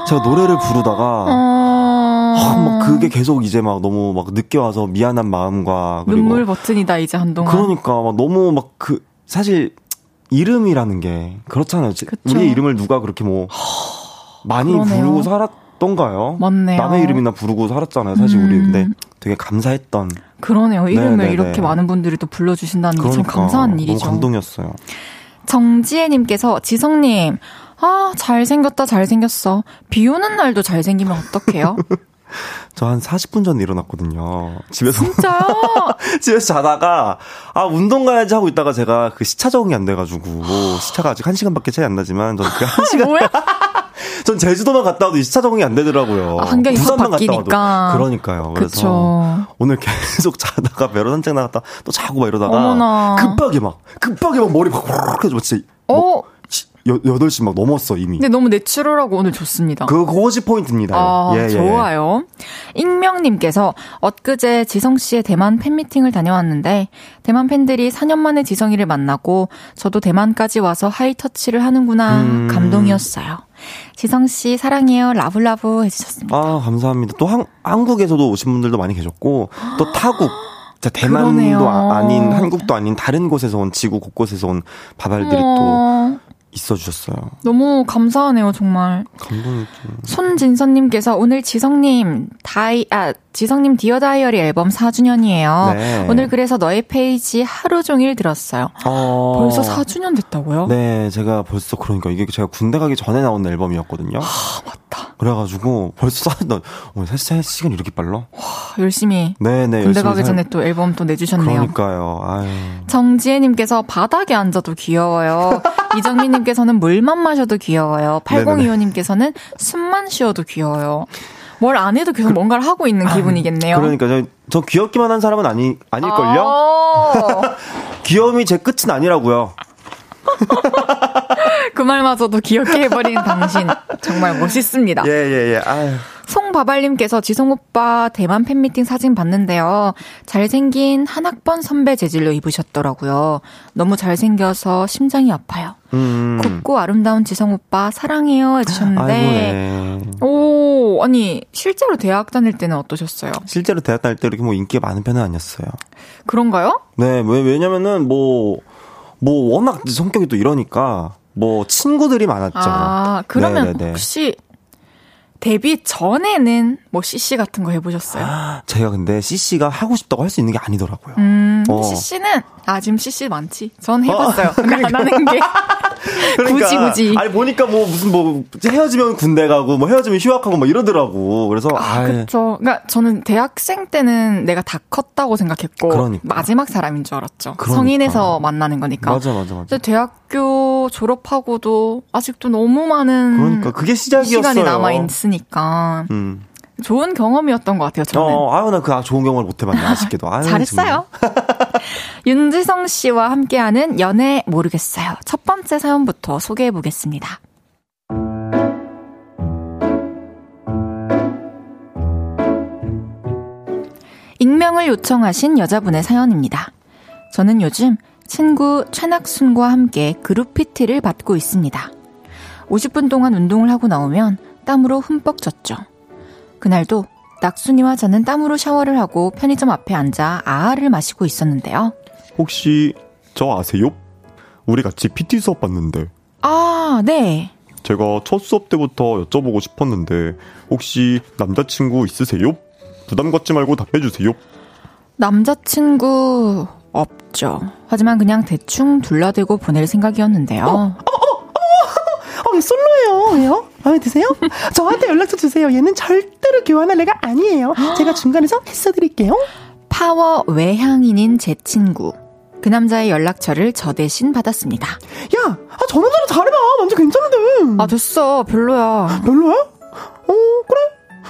제가 노래를 부르다가, 어... 아, 막 그게 계속 이제 막 너무 막 늦게 와서 미안한 마음과 그리고 눈물 버튼이다 이제 한동안. 그러니까 막 너무 막 그 사실 이름이라는 게 그렇잖아요. 지- 그쵸. 우리의 이름을 누가 그렇게 뭐 많이 그러네요. 부르고 살았던가요? 맞네요. 남의 이름이나 부르고 살았잖아요. 사실 음. 우리 근데 되게 감사했던 그러네요. 이름을 네네네. 이렇게 많은 분들이 또 불러주신다는 게참 그러니까 감사한 일이죠. 너무 감동이었어요. 정지혜님께서 지성님, 아 잘생겼다 잘생겼어. 비 오는 날도 잘생기면 어떡해요? 저 한 40분 전에 일어났거든요. 집에서 진짜요? 집에서 자다가 아 운동 가야지 하고 있다가 제가 그 시차 적응이 안 돼가지고 시차가 아직 한 시간밖에 차이 안 나지만 저는 그한 시간 뭐야? 전 제주도만 갔다 와도 이 시차 적응이 안 되더라고요. 아, 환경이 확 부산만 갔다 바뀌니까. 와도 그러니까요. 그래서 그쵸. 오늘 계속 자다가 배로 산책 나갔다 또 자고 막 이러다가 어머나. 급하게 막 급하게 막 머리 막 후루룩 해서 진짜 어, 시- 여, 8시 막 넘었어 이미. 근데 너무 내추럴하고 오늘 좋습니다. 그 그것이 포인트입니다. 아, 예, 예. 좋아요. 익명님께서 엊그제 지성씨의 대만 팬미팅을 다녀왔는데, 대만 팬들이 4년 만에 지성이를 만나고, 저도 대만까지 와서 하이터치를 하는구나, 음. 감동이었어요. 지성 씨, 사랑해요. 라블라브 해주셨습니다. 아, 감사합니다. 또 한, 한국에서도 오신 분들도 많이 계셨고, 또 타국, 자, 대만도 그러네요. 아, 닌 한국도 아닌 다른 곳에서 온 지구 곳곳에서 온 밥알들이 또 어, 있어 주셨어요. 너무 감사하네요, 정말. 감동이죠. 손진선님께서 오늘 지성님 다이 아 지성님 Dear Diary 앨범 4주년이에요. 네. 오늘 그래서 너의 페이지 하루 종일 들었어요. 어. 벌써 4주년 됐다고요? 네, 제가 벌써 그러니까 이게 제가 군대 가기 전에 나온 앨범이었거든요. 아, 맞다. 그래가지고 벌써 사, 나 오늘 살 시간 이 이렇게 빨라? 열심히 네, 네. 군대 열심히 가기 살- 전에 또 앨범 또 내주셨네요. 그러니까요. 아유. 정지혜님께서 바닥에 앉아도 귀여워요. 이정민님께서는 물만 마셔도 귀여워요. 8025님께서는 숨만 쉬어도 귀여워요. 뭘 안 해도 계속 뭔가를 하고 있는 기분이겠네요. 그러니까 저, 저 귀엽기만 한 사람은 아니 아닐걸요? 어. 귀여움이 제 끝은 아니라고요. 그 말마저도 귀엽게 해버리는 당신 정말 멋있습니다. 예, 예, 예. 아유. 송바발님께서 지성 오빠 대만 팬미팅 사진 봤는데요. 잘생긴 한 학번 선배 재질로 입으셨더라고요. 너무 잘생겨서 심장이 아파요. 음. 곱고 아름다운 지성 오빠 사랑해요 해주셨는데 아이고, 네. 오 아니 실제로 대학 다닐 때는 어떠셨어요? 실제로 대학 다닐 때 이렇게 뭐 인기가 많은 편은 아니었어요. 그런가요? 네, 왜, 왜냐면은 뭐, 뭐 워낙 성격이 또 이러니까 뭐 친구들이 많았죠. 아 그러면 네네네. 혹시 데뷔 전에는 뭐 CC 같은 거 해보셨어요? 제가 근데 CC가 하고 싶다고 할 수 있는 게 아니더라고요. 음, 어. CC는, 아, 지금 CC 많지. 전 해봤어요. 근데 안 하는 게. 그러니까, 굳이, 굳이. 아니 보니까 뭐 무슨 뭐 헤어지면 군대 가고 뭐 헤어지면 휴학하고 뭐 이러더라고. 그래서 아, 아이, 그쵸. 그니까 저는 대학생 때는 내가 다 컸다고 생각했고. 그러니까. 마지막 사람인 줄 알았죠. 그러니까. 성인에서 만나는 거니까. 맞아 맞아 맞아. 근데 대학 교 졸업하고도 아직도 너무 많은. 그러니까 그게 시작이었어요. 시간이 남아 있으니까. 음. 좋은 경험이었던 것 같아요, 저는. 어, 아유 나그 아, 좋은 경험을 못 해봤네 아쉽게도. 아유, 잘했어요. 윤지성 씨와 함께하는 연애 모르겠어요. 첫 번째 사연부터 소개해 보겠습니다. 익명을 요청하신 여자분의 사연입니다. 저는 요즘 친구 최낙순과 함께 그룹 PT를 받고 있습니다. 50분 동안 운동을 하고 나오면 땀으로 흠뻑 젖죠. 그날도 낙순이와 저는 땀으로 샤워를 하고 편의점 앞에 앉아 아아를 마시고 있었는데요. 혹시 저 아세요? 우리 같이 PT 수업 봤는데 아, 네. 제가 첫 수업 때부터 여쭤보고 싶었는데 혹시 남자친구 있으세요? 부담 갖지 말고 답해주세요. 남자친구 없죠. 하지만 그냥 대충 둘러대고 보낼 생각이었는데요. 어, 솔로예요. 왜요? 마음에 드세요? 저한테 연락처 주세요. 얘는 절대로 교환할 애가 아니에요. 제가 중간에서 했어드릴게요. 파워 외향인인 제 친구. 그 남자의 연락처를 저 대신 받았습니다. 야, 아, 저 남자랑 잘해봐. 완전 괜찮은데. 아, 됐어. 별로야. 별로야? 어, 그래?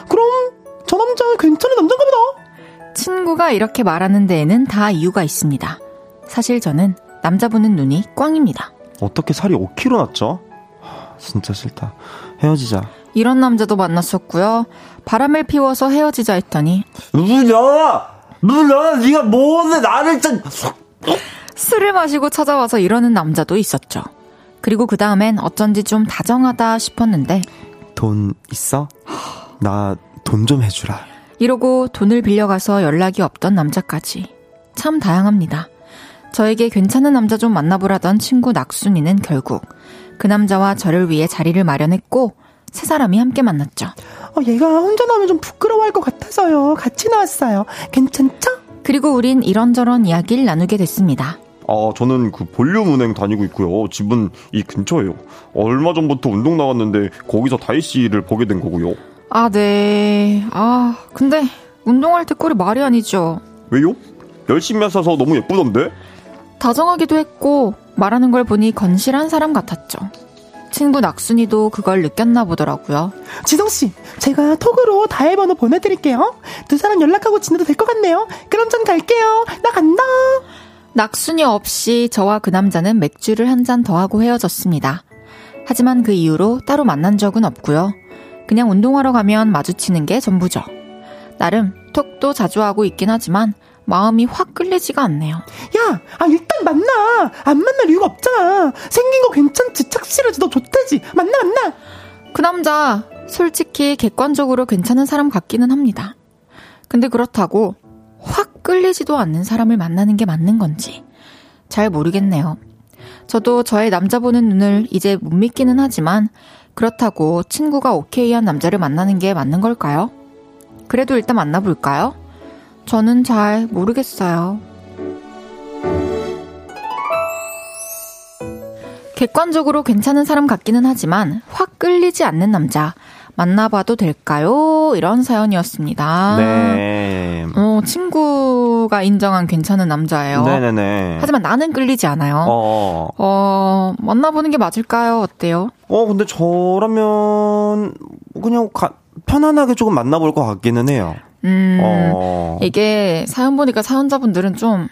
그럼 저 남자 괜찮은 보다. 친구가 이렇게 말하는 데에는 다 이유가 있습니다. 사실 저는 남자 보는 눈이 꽝입니다. 어떻게 살이 5kg 났죠? 하, 진짜 싫다. 헤어지자. 이런 남자도 만났었고요. 바람을 피워서 헤어지자 했더니 누구냐? 누구냐? 네가 뭔데 나를 真 술을 마시고 찾아와서 이러는 남자도 있었죠. 그리고 그 다음엔 어쩐지 좀 다정하다 싶었는데 돈 있어? 나 돈 좀 해주라. 이러고 돈을 빌려가서 연락이 없던 남자까지 참 다양합니다. 저에게 괜찮은 남자 좀 만나보라던 친구 낙순이는 결국 그 남자와 저를 위해 자리를 마련했고 세 사람이 함께 만났죠. 어, 얘가 혼자 나오면 좀 부끄러워할 것 같아서요. 같이 나왔어요. 괜찮죠? 그리고 우린 이런저런 이야기를 나누게 됐습니다. 아, 저는 그 볼륨 은행 다니고 있고요. 집은 이 근처예요. 얼마 전부터 운동 나갔는데 거기서 다희 씨를 보게 된 거고요. 아, 네. 아, 근데 운동할 때 꼴이 말이 아니죠. 왜요? 열심히 하셔서 너무 예쁘던데? 다정하기도 했고 말하는 걸 보니 건실한 사람 같았죠. 친구 낙순이도 그걸 느꼈나 보더라고요. 지성 씨, 제가 톡으로 다혜 번호 보내드릴게요. 두 사람 연락하고 지내도 될 것 같네요. 그럼 전 갈게요. 나 간다. 낙순이 없이 저와 그 남자는 맥주를 한 잔 더 하고 헤어졌습니다. 하지만 그 이후로 따로 만난 적은 없고요. 그냥 운동하러 가면 마주치는 게 전부죠. 나름 톡도 자주 하고 있긴 하지만 마음이 확 끌리지가 않네요. 야, 아, 일단 만나. 안 만날 이유가 없잖아. 생긴 거 괜찮지. 착실하지. 너 좋대지. 만나, 만나. 그 남자 솔직히 객관적으로 괜찮은 사람 같기는 합니다. 근데 그렇다고 확 끌리지도 않는 사람을 만나는 게 맞는 건지 잘 모르겠네요. 저도 저의 남자 보는 눈을 이제 못 믿기는 하지만 그렇다고 친구가 오케이한 남자를 만나는 게 맞는 걸까요? 그래도 일단 만나볼까요? 저는 잘 모르겠어요. 객관적으로 괜찮은 사람 같기는 하지만 확 끌리지 않는 남자. 만나봐도 될까요? 이런 사연이었습니다. 네. 어, 친구가 인정한 괜찮은 남자예요. 네네네. 하지만 나는 끌리지 않아요. 어. 어, 만나보는 게 맞을까요? 어때요? 어, 근데 저라면 그냥 가, 편안하게 조금 만나볼 것 같기는 해요. 음, 어. 이게 사연 보니까 사연자분들은 좀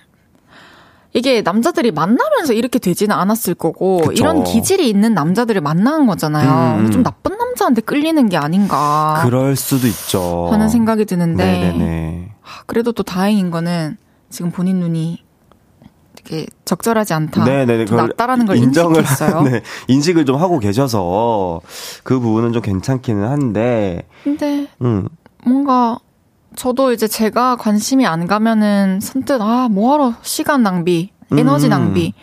이게 남자들이 만나면서 이렇게 되지는 않았을 거고 그쵸. 이런 기질이 있는 남자들을 만난 거잖아요. 음. 좀 나쁜 남자한테 끌리는 게 아닌가 그럴 수도 있죠. 하는 생각이 드는데 네네네. 하, 그래도 또 다행인 거는 지금 본인 눈이 되게 적절하지 않다. 네네네. 좀 그걸 낫다라는 걸 인정을 인식했어요. 네, 인식을 좀 하고 계셔서 그 부분은 좀 괜찮기는 한데, 근데 음, 뭔가 저도 이제 제가 관심이 안 가면은 선뜻 아 뭐하러 시간 낭비, 에너지 음.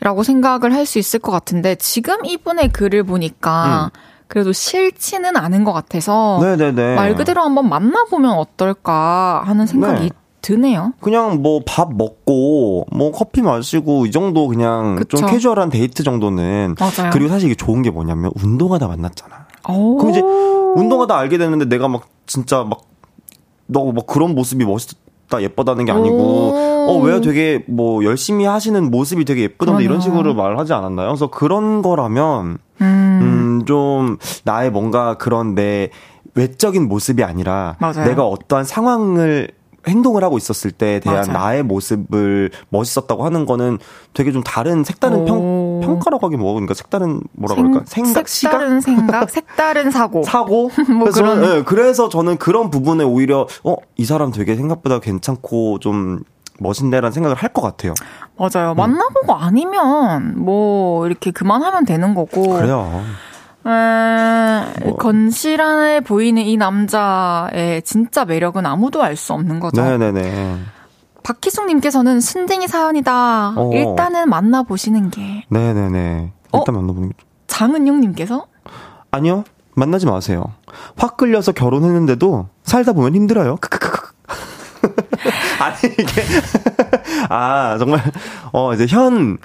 낭비라고 생각을 할 수 있을 것 같은데 지금 이분의 글을 보니까 그래도 싫지는 않은 것 같아서 네네네. 말 그대로 한번 만나보면 어떨까 하는 생각이 네. 드네요. 그냥 뭐 밥 먹고 뭐 커피 마시고 이 정도 그냥 그쵸. 좀 캐주얼한 데이트 정도는 맞아요. 그리고 사실 이게 좋은 게 뭐냐면 운동하다 만났잖아. 오. 그럼 이제 운동하다 알게 됐는데 내가 막 진짜 막 너 막 그런 모습이 멋있다 예쁘다는 게 아니고 오. 어왜 되게 뭐 열심히 하시는 모습이 되게 예쁘던데 이런 그러네요. 식으로 말하지 않았나요? 그래서 그런 거라면 음, 음, 좀 나의 뭔가 그런 내 외적인 모습이 아니라 맞아요. 내가 어떠한 상황을 행동을 하고 있었을 때에 대한 맞아요. 나의 모습을 멋있었다고 하는 거는 되게 좀 다른 색다른 평, 오. 평가라고 하기 뭐 그러니까 색다른 뭐라 생- 그럴까 생각 시각 색다른 생각, 색다른 사고. 사고 뭐 그래서 저는, 그런- 예, 그래서 저는 그런 부분에 오히려 어 이 사람 되게 생각보다 괜찮고 좀 멋있네라는 생각을 할 것 같아요. 맞아요. 만나보고 아니면 뭐 이렇게 그만하면 되는 거고. 그래요. 에, 뭐. 건실해 보이는 이 남자의 진짜 매력은 아무도 알 수 없는 거죠. 네네네. 박희숙님께서는 순댕이 사연이다. 어. 일단은 만나보시는 게. 네네네. 어? 일단 만나보는 게 장은용님께서 아니요. 만나지 마세요. 확 끌려서 결혼했는데도 살다 보면 힘들어요. 크크크크. 아니 이게 아 정말 어 이제 현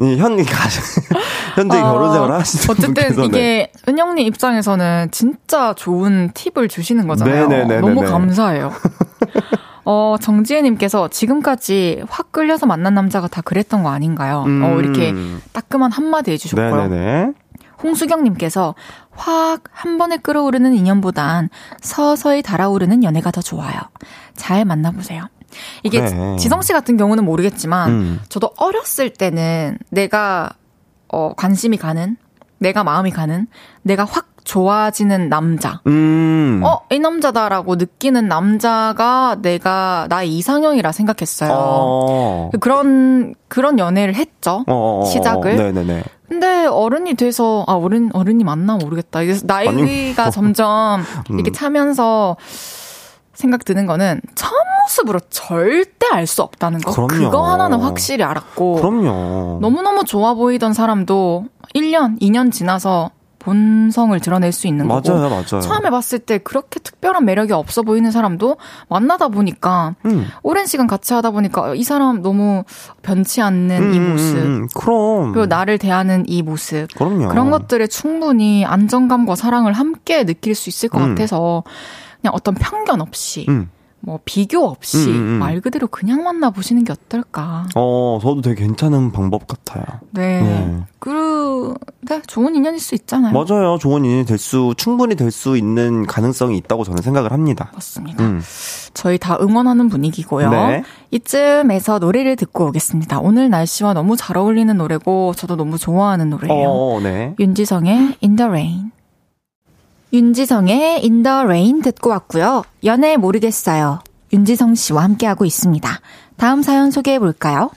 이, 현 가, 현재 어, 결혼 생활 하시는 어쨌든 분께서 네. 이게 은영님 입장에서는 진짜 좋은 팁을 주시는 거잖아요. 네네네네네. 너무 감사해요. 어, 정지혜님께서 지금까지 확 끌려서 만난 남자가 다 그랬던 거 아닌가요? 음. 어, 이렇게 따끔한 한마디 해주셨고요. 네네네. 홍수경님께서 확 한 번에 끌어오르는 인연보단 서서히 달아오르는 연애가 더 좋아요. 잘 만나보세요. 이게 그래. 지성 씨 같은 경우는 모르겠지만 음. 저도 어렸을 때는 내가 어 관심이 가는 내가 마음이 가는 내가 확 좋아지는 남자 음. 어 이 남자다라고 느끼는 남자가 내가 나의 이상형이라 생각했어요. 어. 그런 그런 연애를 했죠. 어, 어, 어, 시작을. 네네네. 근데 어른이 돼서 아 어른 어른이 맞나 모르겠다. 이게 나이가 점점 이렇게 음. 차면서 생각 드는 거는 첫 모습으로 절대 알 수 없다는 거. 그럼요. 거 하나는 확실히 알았고 그럼요. 너무너무 좋아 보이던 사람도 1년, 2년 지나서 본성을 드러낼 수 있는 거고 맞아요, 맞아요. 처음에 봤을 때 그렇게 특별한 매력이 없어 보이는 사람도 만나다 보니까 음. 오랜 시간 같이 하다 보니까 이 사람 너무 변치 않는 이 음, 모습 음, 음. 그럼. 그리고 나를 대하는 이 모습 그럼요. 그런 것들에 충분히 안정감과 사랑을 함께 느낄 수 있을 것 음. 같아서 그냥 어떤 편견 없이 음. 뭐 비교 없이 음, 음, 음. 말 그대로 그냥 만나 보시는 게 어떨까. 어, 저도 되게 괜찮은 방법 같아요. 네. 네. 그, 네, 좋은 인연일 수 있잖아요. 맞아요. 좋은 인연이 될 수, 충분히 될 수 있는 가능성이 있다고 저는 생각을 합니다. 맞습니다. 음. 저희 다 응원하는 분위기고요. 네. 이쯤에서 노래를 듣고 오겠습니다. 오늘 날씨와 너무 잘 어울리는 노래고 저도 너무 좋아하는 노래예요. 어, 네. 윤지성의 In the Rain. 윤지성의 In the Rain 듣고 왔고요. 연애 모르겠어요. 윤지성 씨와 함께하고 있습니다. 다음 사연 소개해 볼까요?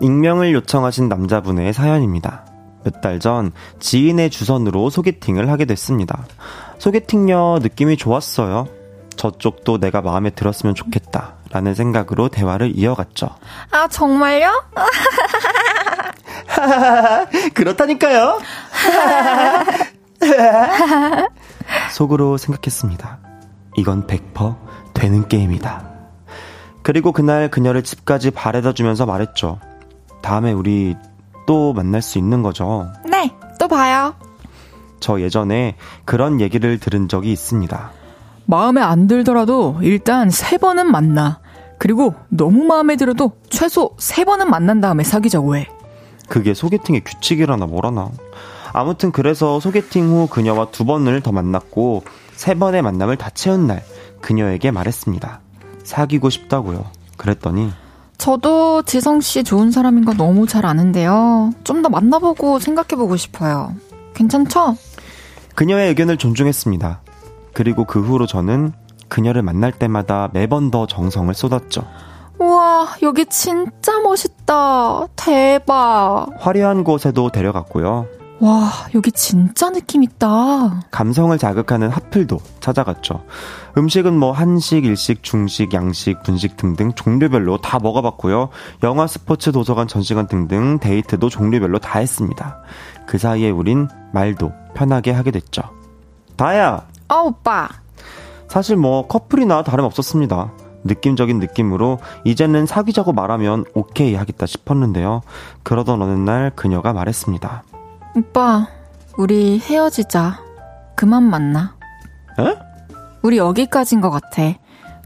익명을 요청하신 남자분의 사연입니다. 몇 달 전 지인의 주선으로 소개팅을 하게 됐습니다. 소개팅녀 느낌이 좋았어요. 저쪽도 내가 마음에 들었으면 좋겠다. 라는 생각으로 대화를 이어갔죠. 아, 정말요? 그렇다니까요. 속으로 생각했습니다. 이건 100% 되는 게임이다. 그리고 그날 그녀를 집까지 바래다 주면서 말했죠. 다음에 우리 또 만날 수 있는 거죠. 네, 또 봐요. 저 예전에 그런 얘기를 들은 적이 있습니다. 마음에 안 들더라도 일단 세 번은 만나. 그리고 너무 마음에 들어도 최소 세 번은 만난 다음에 사귀자고 해. 그게 소개팅의 규칙이라나 뭐라나. 아무튼 그래서 소개팅 후 그녀와 두 번을 더 만났고 세 번의 만남을 다 채운 날 그녀에게 말했습니다. 사귀고 싶다고요. 그랬더니 저도 지성 씨 좋은 사람인 거 너무 잘 아는데요. 좀 더 만나보고 생각해보고 싶어요. 괜찮죠? 그녀의 의견을 존중했습니다. 그리고 그 후로 저는 그녀를 만날 때마다 매번 더 정성을 쏟았죠. 우와, 여기 진짜 멋있다. 대박. 화려한 곳에도 데려갔고요. 와, 여기 진짜 느낌 있다. 감성을 자극하는 핫플도 찾아갔죠. 음식은 뭐 한식, 일식, 중식, 양식, 분식 등등 종류별로 다 먹어봤고요. 영화, 스포츠, 도서관, 전시관 등등 데이트도 종류별로 다 했습니다. 그 사이에 우린 말도 편하게 하게 됐죠. 다야! 어, 오빠. 사실 뭐 커플이나 다름없었습니다. 느낌적인 느낌으로 이제는 사귀자고 말하면 오케이 하겠다 싶었는데요. 그러던 어느 날 그녀가 말했습니다. 오빠, 우리 헤어지자. 그만 만나. 에? 우리 여기까지인 것 같아.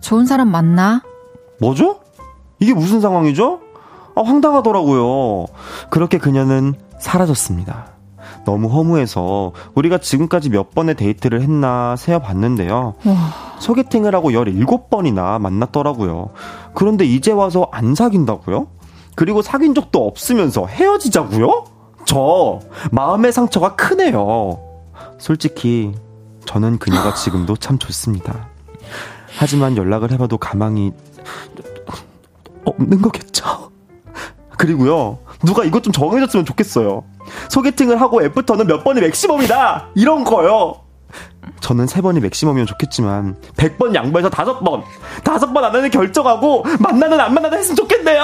좋은 사람 만나. 뭐죠? 이게 무슨 상황이죠? 아, 황당하더라고요. 그렇게 그녀는 사라졌습니다. 너무 허무해서 우리가 지금까지 몇 번의 데이트를 했나 세어봤는데요. 와. 소개팅을 하고 17번이나 만났더라고요. 그런데 이제 와서 안 사귄다고요? 그리고 사귄 적도 없으면서 헤어지자고요? 저 마음의 상처가 크네요. 솔직히 저는 그녀가 지금도 참 좋습니다. 하지만 연락을 해봐도 가망이 없는 거겠죠. 그리고요, 누가 이것 좀 정해줬으면 좋겠어요. 소개팅을 하고 애프터는 몇 번이 맥시멈이다! 이런 거요! 저는 세 번이 맥시멈이면 좋겠지만, 100번 양보해서 다섯 번! 다섯 번 안에는 결정하고, 만나는 안 만나는 했으면 좋겠네요!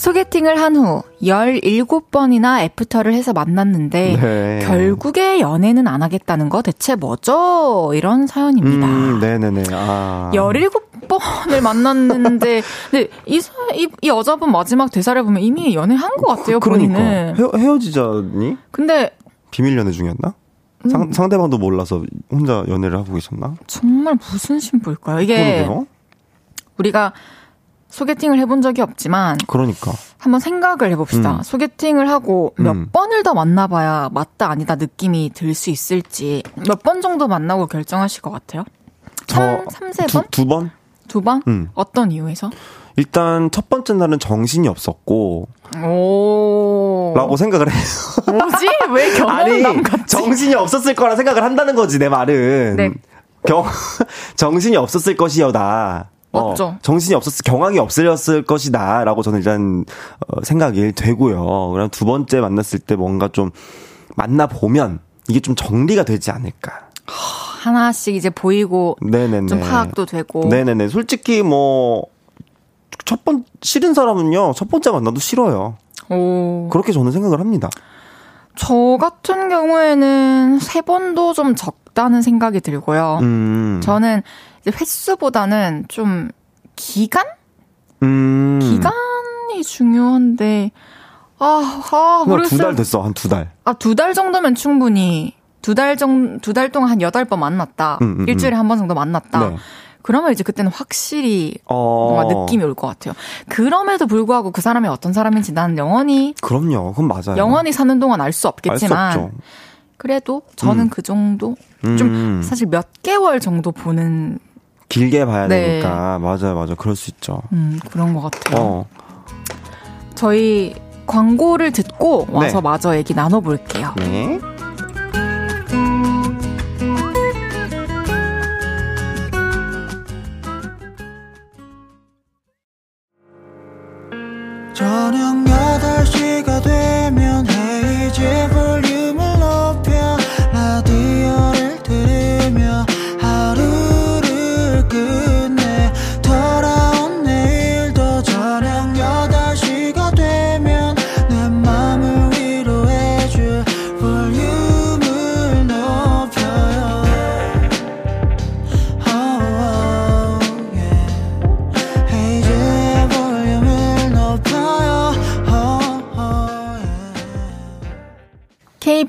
소개팅을 한 후 17번이나 애프터를 해서 만났는데 네. 결국에 연애는 안 하겠다는 거 대체 뭐죠? 이런 사연입니다. 음, 네네네. 아. 17번을 만났는데 근데 이, 사- 이, 이 여자분 마지막 대사를 보면 이미 연애한 것 같아요, 그러니까. 본인은. 헤어, 헤어지자니? 근데 비밀 연애 중이었나? 음. 상, 상대방도 몰라서 혼자 연애를 하고 계셨나? 정말 무슨 심보일까요? 이게 그러게요. 우리가 소개팅을 해본 적이 없지만 그러니까. 한번 생각을 해봅시다. 음. 소개팅을 하고 몇 음. 번을 더 만나봐야 맞다 아니다 느낌이 들 수 있을지 몇 번 정도 만나고 결정하실 것 같아요? 삼, 삼, 세 번? 두, 두 번? 두 번? 음. 어떤 이유에서? 일단 첫 번째 날은 정신이 없었고 오. 라고 생각을 해요. 뭐지? 왜 경험남 같지? 정신이 없었을 거라 생각을 한다는 거지 내 말은. 네. 경 정신이 없었을 것이여다. 어, 맞죠. 정신이 없었을 경황이 없으렸을 것이다라고 저는 일단 어, 생각이 되고요. 그럼 두 번째 만났을 때 뭔가 좀 만나 보면 이게 좀 정리가 되지 않을까. 하나씩 이제 보이고 네네네. 좀 파악도 되고. 네네네. 솔직히 뭐, 첫 번, 싫은 사람은요, 첫 번째 만나도 싫어요. 오. 그렇게 저는 생각을 합니다. 저 같은 경우에는 세 번도 좀 적다는 생각이 들고요. 음. 저는 이제 횟수보다는 좀 기간? 음. 기간이 중요한데, 아, 아, 두달 모르겠어요. 됐어, 한 두 달. 아, 두 달 정도면 충분히, 두 달 정, 두달 동안 한 여덟 번 만났다. 음, 음, 일주일에 한 번 정도 만났다. 네. 그러면 이제 그때는 확실히 어. 뭔가 느낌이 올 것 같아요. 그럼에도 불구하고 그 사람이 어떤 사람인지 나는 영원히, 그럼요. 그건 맞아요. 영원히 사는 동안 알 수 없겠지만, 없죠. 그래도 저는 그 정도? 좀 음. 사실 몇 개월 정도 보는, 길게 봐야 네. 되니까. 맞아요, 맞아요. 그럴 수 있죠. 음, 그런 것 같아요. 어. 저희 광고를 듣고 와서 네. 마저 얘기 나눠볼게요. 네.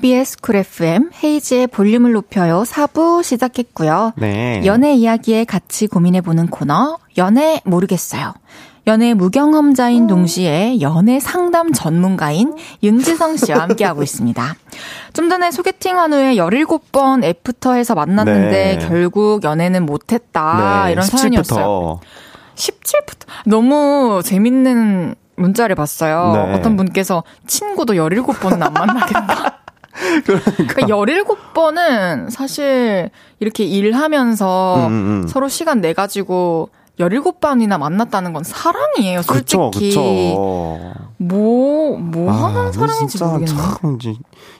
KBS Cool FM 헤이즈의 볼륨을 높여요 4부 시작했고요. 네. 연애 이야기에 같이 고민해보는 코너 연애 모르겠어요. 연애 무경험자인 동시에 연애 상담 전문가인 윤지성 씨와 함께하고 있습니다. 좀 전에 소개팅 한 후에 17번 after에서 만났는데 네. 결국 연애는 못했다 네, 이런 사연이었어요. 17부터. 17부터 너무 재밌는 문자를 봤어요. 네. 어떤 분께서 친구도 17번은 안 만나겠다. 그러니까 17번은 사실 이렇게 일하면서 음, 음. 서로 시간 내 가지고 17번이나 만났다는 건 사랑이에요, 솔직히. 그쵸, 그쵸. 뭐, 뭐 하는 근데 사랑인지 모르겠네. 참, 이제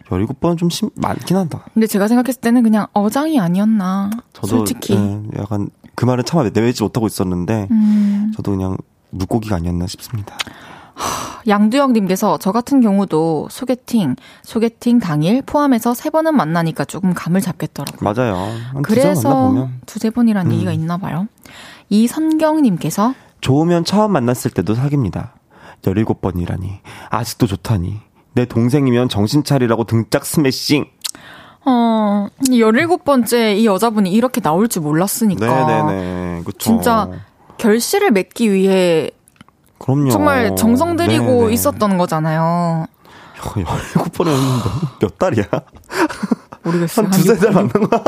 17번 좀 심, 많긴 한다. 근데 제가 생각했을 때는 그냥 어장이 아니었나. 저도 솔직히. 예, 약간 그 말을 참아 내뱉지 못하고 있었는데 음. 저도 그냥 물고기가 아니었나 싶습니다. 양두영님께서 저 같은 경우도 소개팅, 소개팅 당일 포함해서 세 번은 만나니까 조금 감을 잡겠더라고요. 맞아요. 그래서 두세 번이란 음. 얘기가 있나 봐요. 이선경님께서 좋으면 처음 만났을 때도 사깁니다. 17번이라니. 아직도 좋다니. 내 동생이면 정신 차리라고 등짝 스매싱. 어, 이 17번째 이 여자분이 이렇게 나올 줄 몰랐으니까. 네네네. 그쵸. 진짜 결실을 맺기 위해 그럼요. 정말 정성 들이고 네네. 있었던 거잖아요. 17번은 몇 달이야? 모르겠어요. 한 두세 달 육- 만난 거야?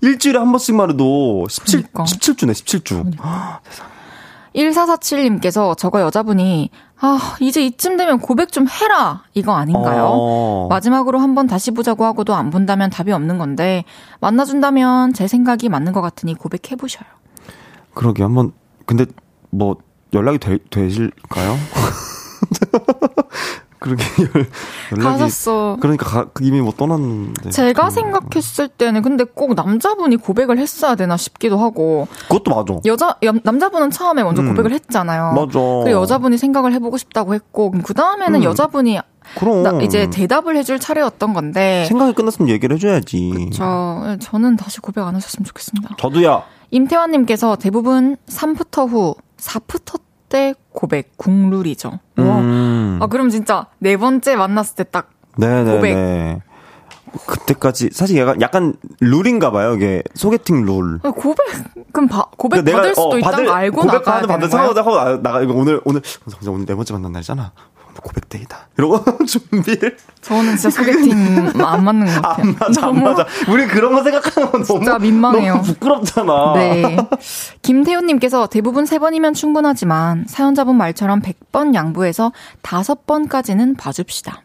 일주일에 한 번씩만 해도 17, 그러니까. 17주네, 17주. 1447님께서 저거 여자분이 아, 이제 이쯤 되면 고백 좀 해라. 이거 아닌가요? 어. 마지막으로 한번 다시 보자고 하고도 안 본다면 답이 없는 건데 만나준다면 제 생각이 맞는 것 같으니 고백해보셔요. 그러게, 한번, 근데, 뭐, 연락이 되, 되실까요? 그러게, 연- 연락이. 가셨어. 그러니까 가, 이미 뭐 떠났는데. 제가 음. 생각했을 때는 근데 꼭 남자분이 고백을 했어야 되나 싶기도 하고 그것도 맞아. 여자 여- 남자분은 처음에 먼저 음. 고백을 했잖아요. 맞아. 그리고 여자분이 생각을 해보고 싶다고 했고 그 다음에는 음. 여자분이 그럼. 나- 이제 대답을 해줄 차례였던 건데. 생각이 끝났으면 얘기를 해줘야지. 저 저는 다시 고백 안 하셨으면 좋겠습니다. 저도야. 임태환님께서 대부분 3프터 후 4프터 때 고백 국룰이죠. 와. 음. 아 그럼 진짜 네 번째 만났을 때 딱. 고백. 그때까지 사실 얘가 약간 룰인가 봐요. 이게 소개팅 룰. 고백 그럼 바- 고백 그러니까 받을 수도 어, 있다는 거 알고 고백 나가야 받는 받는 거예요? 상황 하고 나- 나가 이거 오늘 오늘 진짜 오늘 네 번째 만난 날이잖아. 고백 데이다. 이러고 준비를 저는 진짜 소개팅 안 맞는 것 같아요. 안 맞아 안 너무 맞아. 우리 그런 거 생각하는 건 너무 진짜 민망해요. 너무 부끄럽잖아. 네. 김태훈님께서 대부분 3번이면 충분하지만 사연자분 말처럼 100번 양보해서 5번까지는 봐줍시다.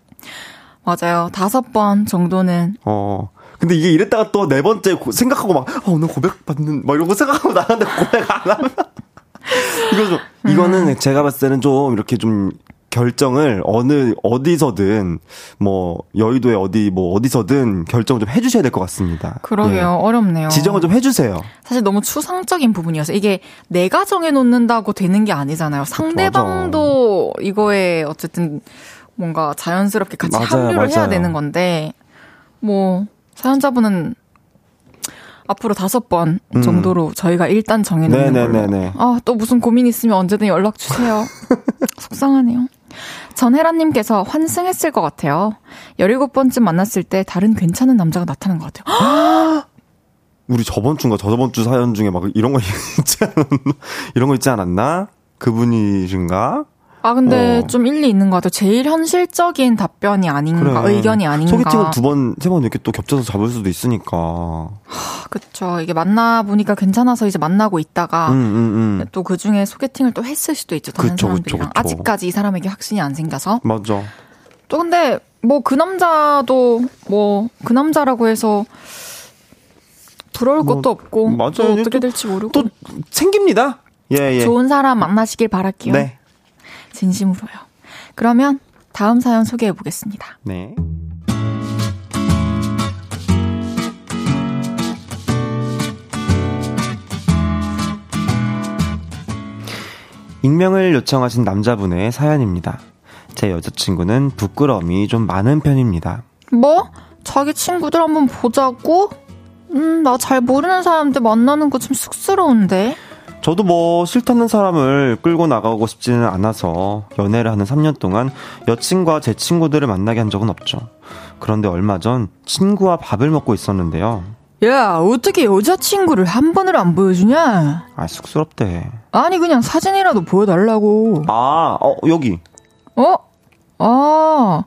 맞아요. 5번 정도는. 어. 근데 이게 이랬다가 또 네 번째 고- 생각하고 막 아, 오늘 고백 받는 막 이런 거 생각하고 나갔는데 고백 안 하면 이거 좀 이거는 음. 제가 봤을 때는 좀 이렇게 좀 결정을 어느 어디서든 뭐 여의도에 어디 뭐 어디서든 결정을 좀 해주셔야 될 것 같습니다. 그러게요. 예. 어렵네요. 지정을 좀 해주세요. 사실 너무 추상적인 부분이어서 이게 내가 정해놓는다고 되는 게 아니잖아요. 상대방도 이거에 어쨌든 뭔가 자연스럽게 같이 맞아요, 합류를 해야 맞아요. 되는 건데 뭐 사연자분은 앞으로 다섯 번 음. 정도로 저희가 일단 정해놓는 걸로. 네네네네. 아, 또 무슨 고민 있으면 언제든 연락 주세요. 속상하네요. 전혜라님께서 환승했을 것 같아요. 17번쯤 만났을 때 다른 괜찮은 남자가 나타난 것 같아요. 우리 저번 주인가 저저번 주 사연 중에 막 이런 거 있지 않았나? 이런 거 있지 않았나? 그분이신가? 아, 근데 어. 좀 일리 있는 것 같아요. 제일 현실적인 답변이 아닌가, 의견이 아닌가. 소개팅을 두 번, 세 번 이렇게 또 겹쳐서 잡을 수도 있으니까. 아, 그쵸. 이게 만나 보니까 괜찮아서 이제 만나고 있다가 음, 음, 음. 또그 중에 소개팅을 또 했을 수도 있죠. 다른 그쵸, 사람들이랑. 그쵸, 그쵸. 아직까지 이 사람에게 확신이 안 생겨서. 맞아. 또 근데 뭐 그 남자도 뭐 그 남자라고 해서 부러울 뭐, 것도 없고 맞아요. 또 어떻게 또- 될지 모르고 또 생깁니다. 예, 예. 좋은 사람 만나시길 바랄게요. 네. 진심으로요. 그러면 다음 사연 소개해 보겠습니다. 네. 익명을 요청하신 남자분의 사연입니다. 제 여자친구는 부끄러움이 좀 많은 편입니다. 뭐? 자기 친구들 한번 보자고? 음, 나 잘 모르는 사람들 만나는 거 좀 쑥스러운데. 저도 뭐 싫다는 사람을 끌고 나가고 싶지는 않아서 연애를 하는 3년 동안 여친과 제 친구들을 만나게 한 적은 없죠. 그런데 얼마 전 친구와 밥을 먹고 있었는데요. 야, 어떻게 여자친구를 한 번을 안 보여주냐? 아, 쑥스럽대. 아니, 그냥 사진이라도 보여달라고. 아, 어, 여기. 어? 아,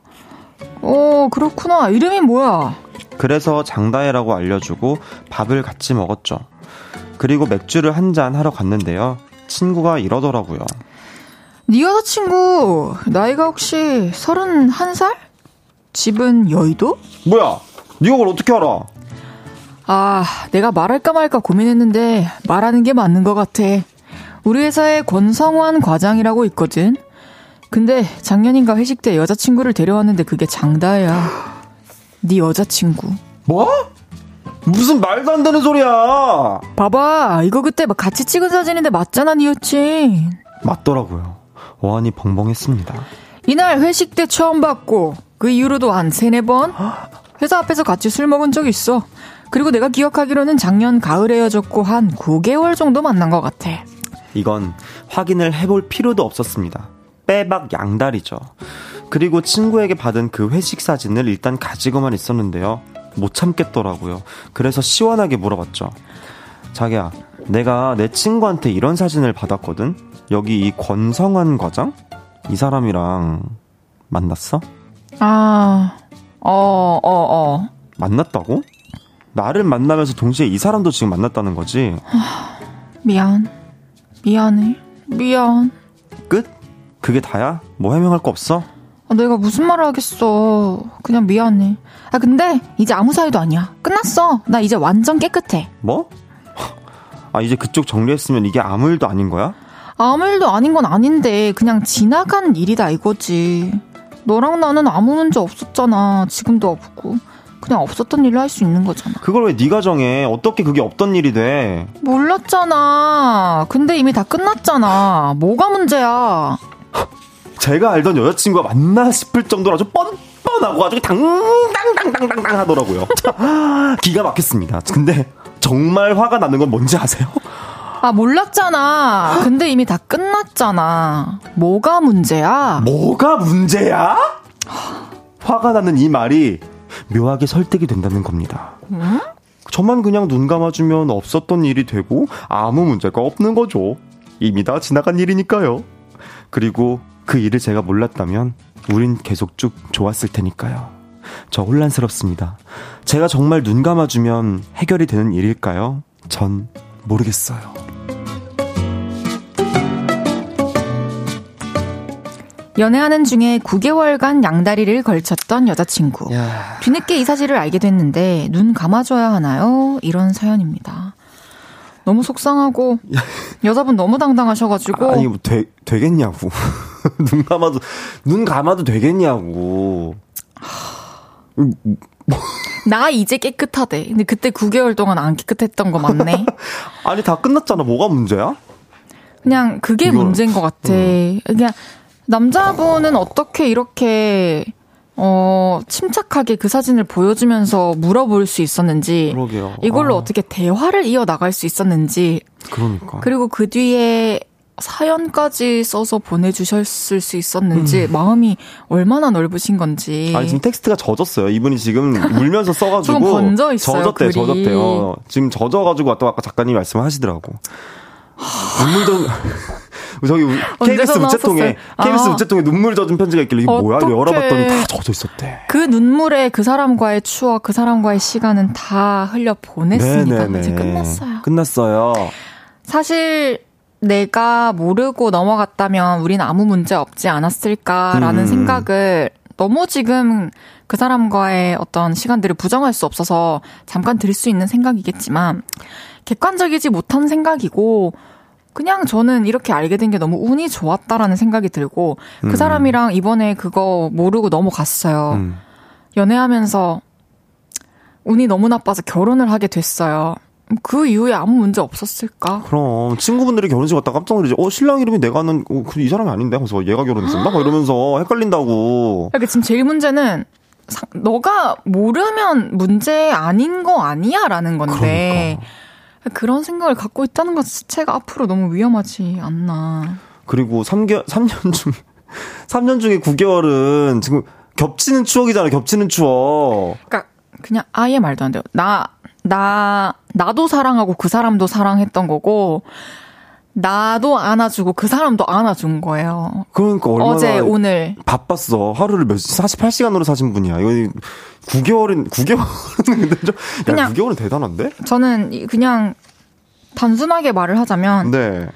어, 그렇구나. 이름이 뭐야? 그래서 장다혜라고 알려주고 밥을 같이 먹었죠. 그리고 맥주를 한 잔 하러 갔는데요. 친구가 이러더라고요. 네 여자친구, 나이가 혹시 31살? 집은 여의도? 뭐야? 네가 그걸 어떻게 알아? 아, 내가 말할까 말까 고민했는데 말하는 게 맞는 것 같아. 우리 회사에 권성환 과장이라고 있거든. 근데 작년인가 회식 때 여자친구를 데려왔는데 그게 장다혜야. 네 여자친구. 뭐? 무슨 말도 안 되는 소리야? 봐봐, 이거 그때 막 같이 찍은 사진인데 맞잖아, 네 여친. 맞더라고요. 어안이 벙벙했습니다. 이날 회식 때 처음 봤고 그 이후로도 한 세네 번 회사 앞에서 같이 술 먹은 적 있어. 그리고 내가 기억하기로는 작년 가을에 헤어졌고 한 9개월 정도 만난 것 같아. 이건 확인을 해볼 필요도 없었습니다. 빼박 양다리죠. 그리고 친구에게 받은 그 회식 사진을 일단 가지고만 있었는데요. 못 참겠더라고요. 그래서 시원하게 물어봤죠. 자기야, 내가 내 친구한테 이런 사진을 받았거든? 여기 이 권성환 과장? 이 사람이랑 만났어? 아, 어, 어, 어. 만났다고? 나를 만나면서 동시에 이 사람도 지금 만났다는 거지? 미안. 미안해. 미안. 끝? 그게 다야? 뭐 해명할 거 없어? 아, 내가 무슨 말을 하겠어. 그냥 미안해. 아, 근데 이제 아무 사이도 아니야. 끝났어. 나 이제 완전 깨끗해. 뭐? 아, 이제 그쪽 정리했으면 이게 아무 일도 아닌 거야? 아무 일도 아닌 건 아닌데 그냥 지나간 일이다 이거지. 너랑 나는 아무 문제 없었잖아. 지금도 없고. 그냥 없었던 일을 할수 있는 거잖아. 그걸 왜 네가 정해? 어떻게 그게 없던 일이 돼? 몰랐잖아. 근데 이미 다 끝났잖아. 뭐가 문제야? 제가 알던 여자친구가 맞나 싶을 정도로 아주 뻔뻔하고 아주 당당당당당 하더라고요. 기가 막혔습니다. 근데 정말 화가 나는 건 뭔지 아세요? 아, 몰랐잖아. 근데 이미 다 끝났잖아. 뭐가 문제야? 뭐가 문제야? 화가 나는 이 말이 묘하게 설득이 된다는 겁니다. 저만 그냥 눈 감아주면 없었던 일이 되고 아무 문제가 없는 거죠. 이미 다 지나간 일이니까요. 그리고 그 일을 제가 몰랐다면 우린 계속 쭉 좋았을 테니까요. 저 혼란스럽습니다. 제가 정말 눈 감아주면 해결이 되는 일일까요? 전 모르겠어요. 연애하는 중에 9개월간 양다리를 걸쳤던 여자친구. 뒤늦게 이 사실을 알게 됐는데 눈 감아줘야 하나요? 이런 사연입니다. 너무 속상하고 여자분 너무 당당하셔가지고 아니 뭐 되, 되겠냐고 눈 감아도 눈 감아도 되겠냐고 나 이제 깨끗하대. 근데 그때 9개월 동안 안 깨끗했던 거 맞네. 아니 다 끝났잖아 뭐가 문제야? 그냥 그게 이거- 문제인 것 같아. 음. 그냥 남자분은 어떻게 이렇게 어 침착하게 그 사진을 보여주면서 물어볼 수 있었는지 그러게요. 이걸로 아. 어떻게 대화를 이어 나갈 수 있었는지 그러니까 그리고 그 뒤에 사연까지 써서 보내주셨을 수 있었는지 음. 마음이 얼마나 넓으신 건지. 아니 지금 텍스트가 젖었어요. 이분이 지금 울면서 써가지고 조금 번져 있어요, 젖었대, 글이. 젖었대요. 지금 젖어가지고 또 아까 작가님 말씀하시더라고. 눈물 젖 저기 KBS 우체통에 왔었어요? KBS 아. 우체통에 눈물 젖은 편지가 있길래 이게 뭐야? 열어봤더니 다 젖어 있었대. 그 눈물에 그 사람과의 추억, 그 사람과의 시간은 다 흘려 보냈습니다. 이제 끝났어요. 끝났어요. 사실 내가 모르고 넘어갔다면 우린 아무 문제 없지 않았을까라는 음. 생각을 너무 지금 그 사람과의 어떤 시간들을 부정할 수 없어서 잠깐 들 수 있는 생각이겠지만 객관적이지 못한 생각이고 그냥 저는 이렇게 알게 된 게 너무 운이 좋았다라는 생각이 들고 그 음. 사람이랑 이번에 그거 모르고 넘어갔어요. 음. 연애하면서 운이 너무 나빠서 결혼을 하게 됐어요. 그 이후에 아무 문제 없었을까? 그럼 친구분들이 결혼식 갔다 깜짝 놀라지. 어 신랑 이름이 내가 아는 어, 그이 사람이 아닌데. 그래서 얘가 결혼했었나? 막 이러면서 헷갈린다고. 그러니까 지금 제일 문제는 상- 너가 모르면 문제 아닌 거 아니야라는 건데 그런 생각을 갖고 있다는 것 자체가 앞으로 너무 위험하지 않나. 그리고 3개 3년 중 3년 중에 9개월은 지금 겹치는 추억이잖아. 겹치는 추억. 그러니까 그냥 아예 말도 안 돼요. 나, 나, 나도 사랑하고 그 사람도 사랑했던 거고, 나도 안아주고 그 사람도 안아준 거예요. 그러니까 얼마나 어제, 오늘. 바빴어. 하루를 몇 48시간으로 사신 분이야. 이거 9개월은 9개월은 근데 좀 야, 그냥- 9개월은 대단한데? 저는 이- 그냥 단순하게 말을 하자면, 네.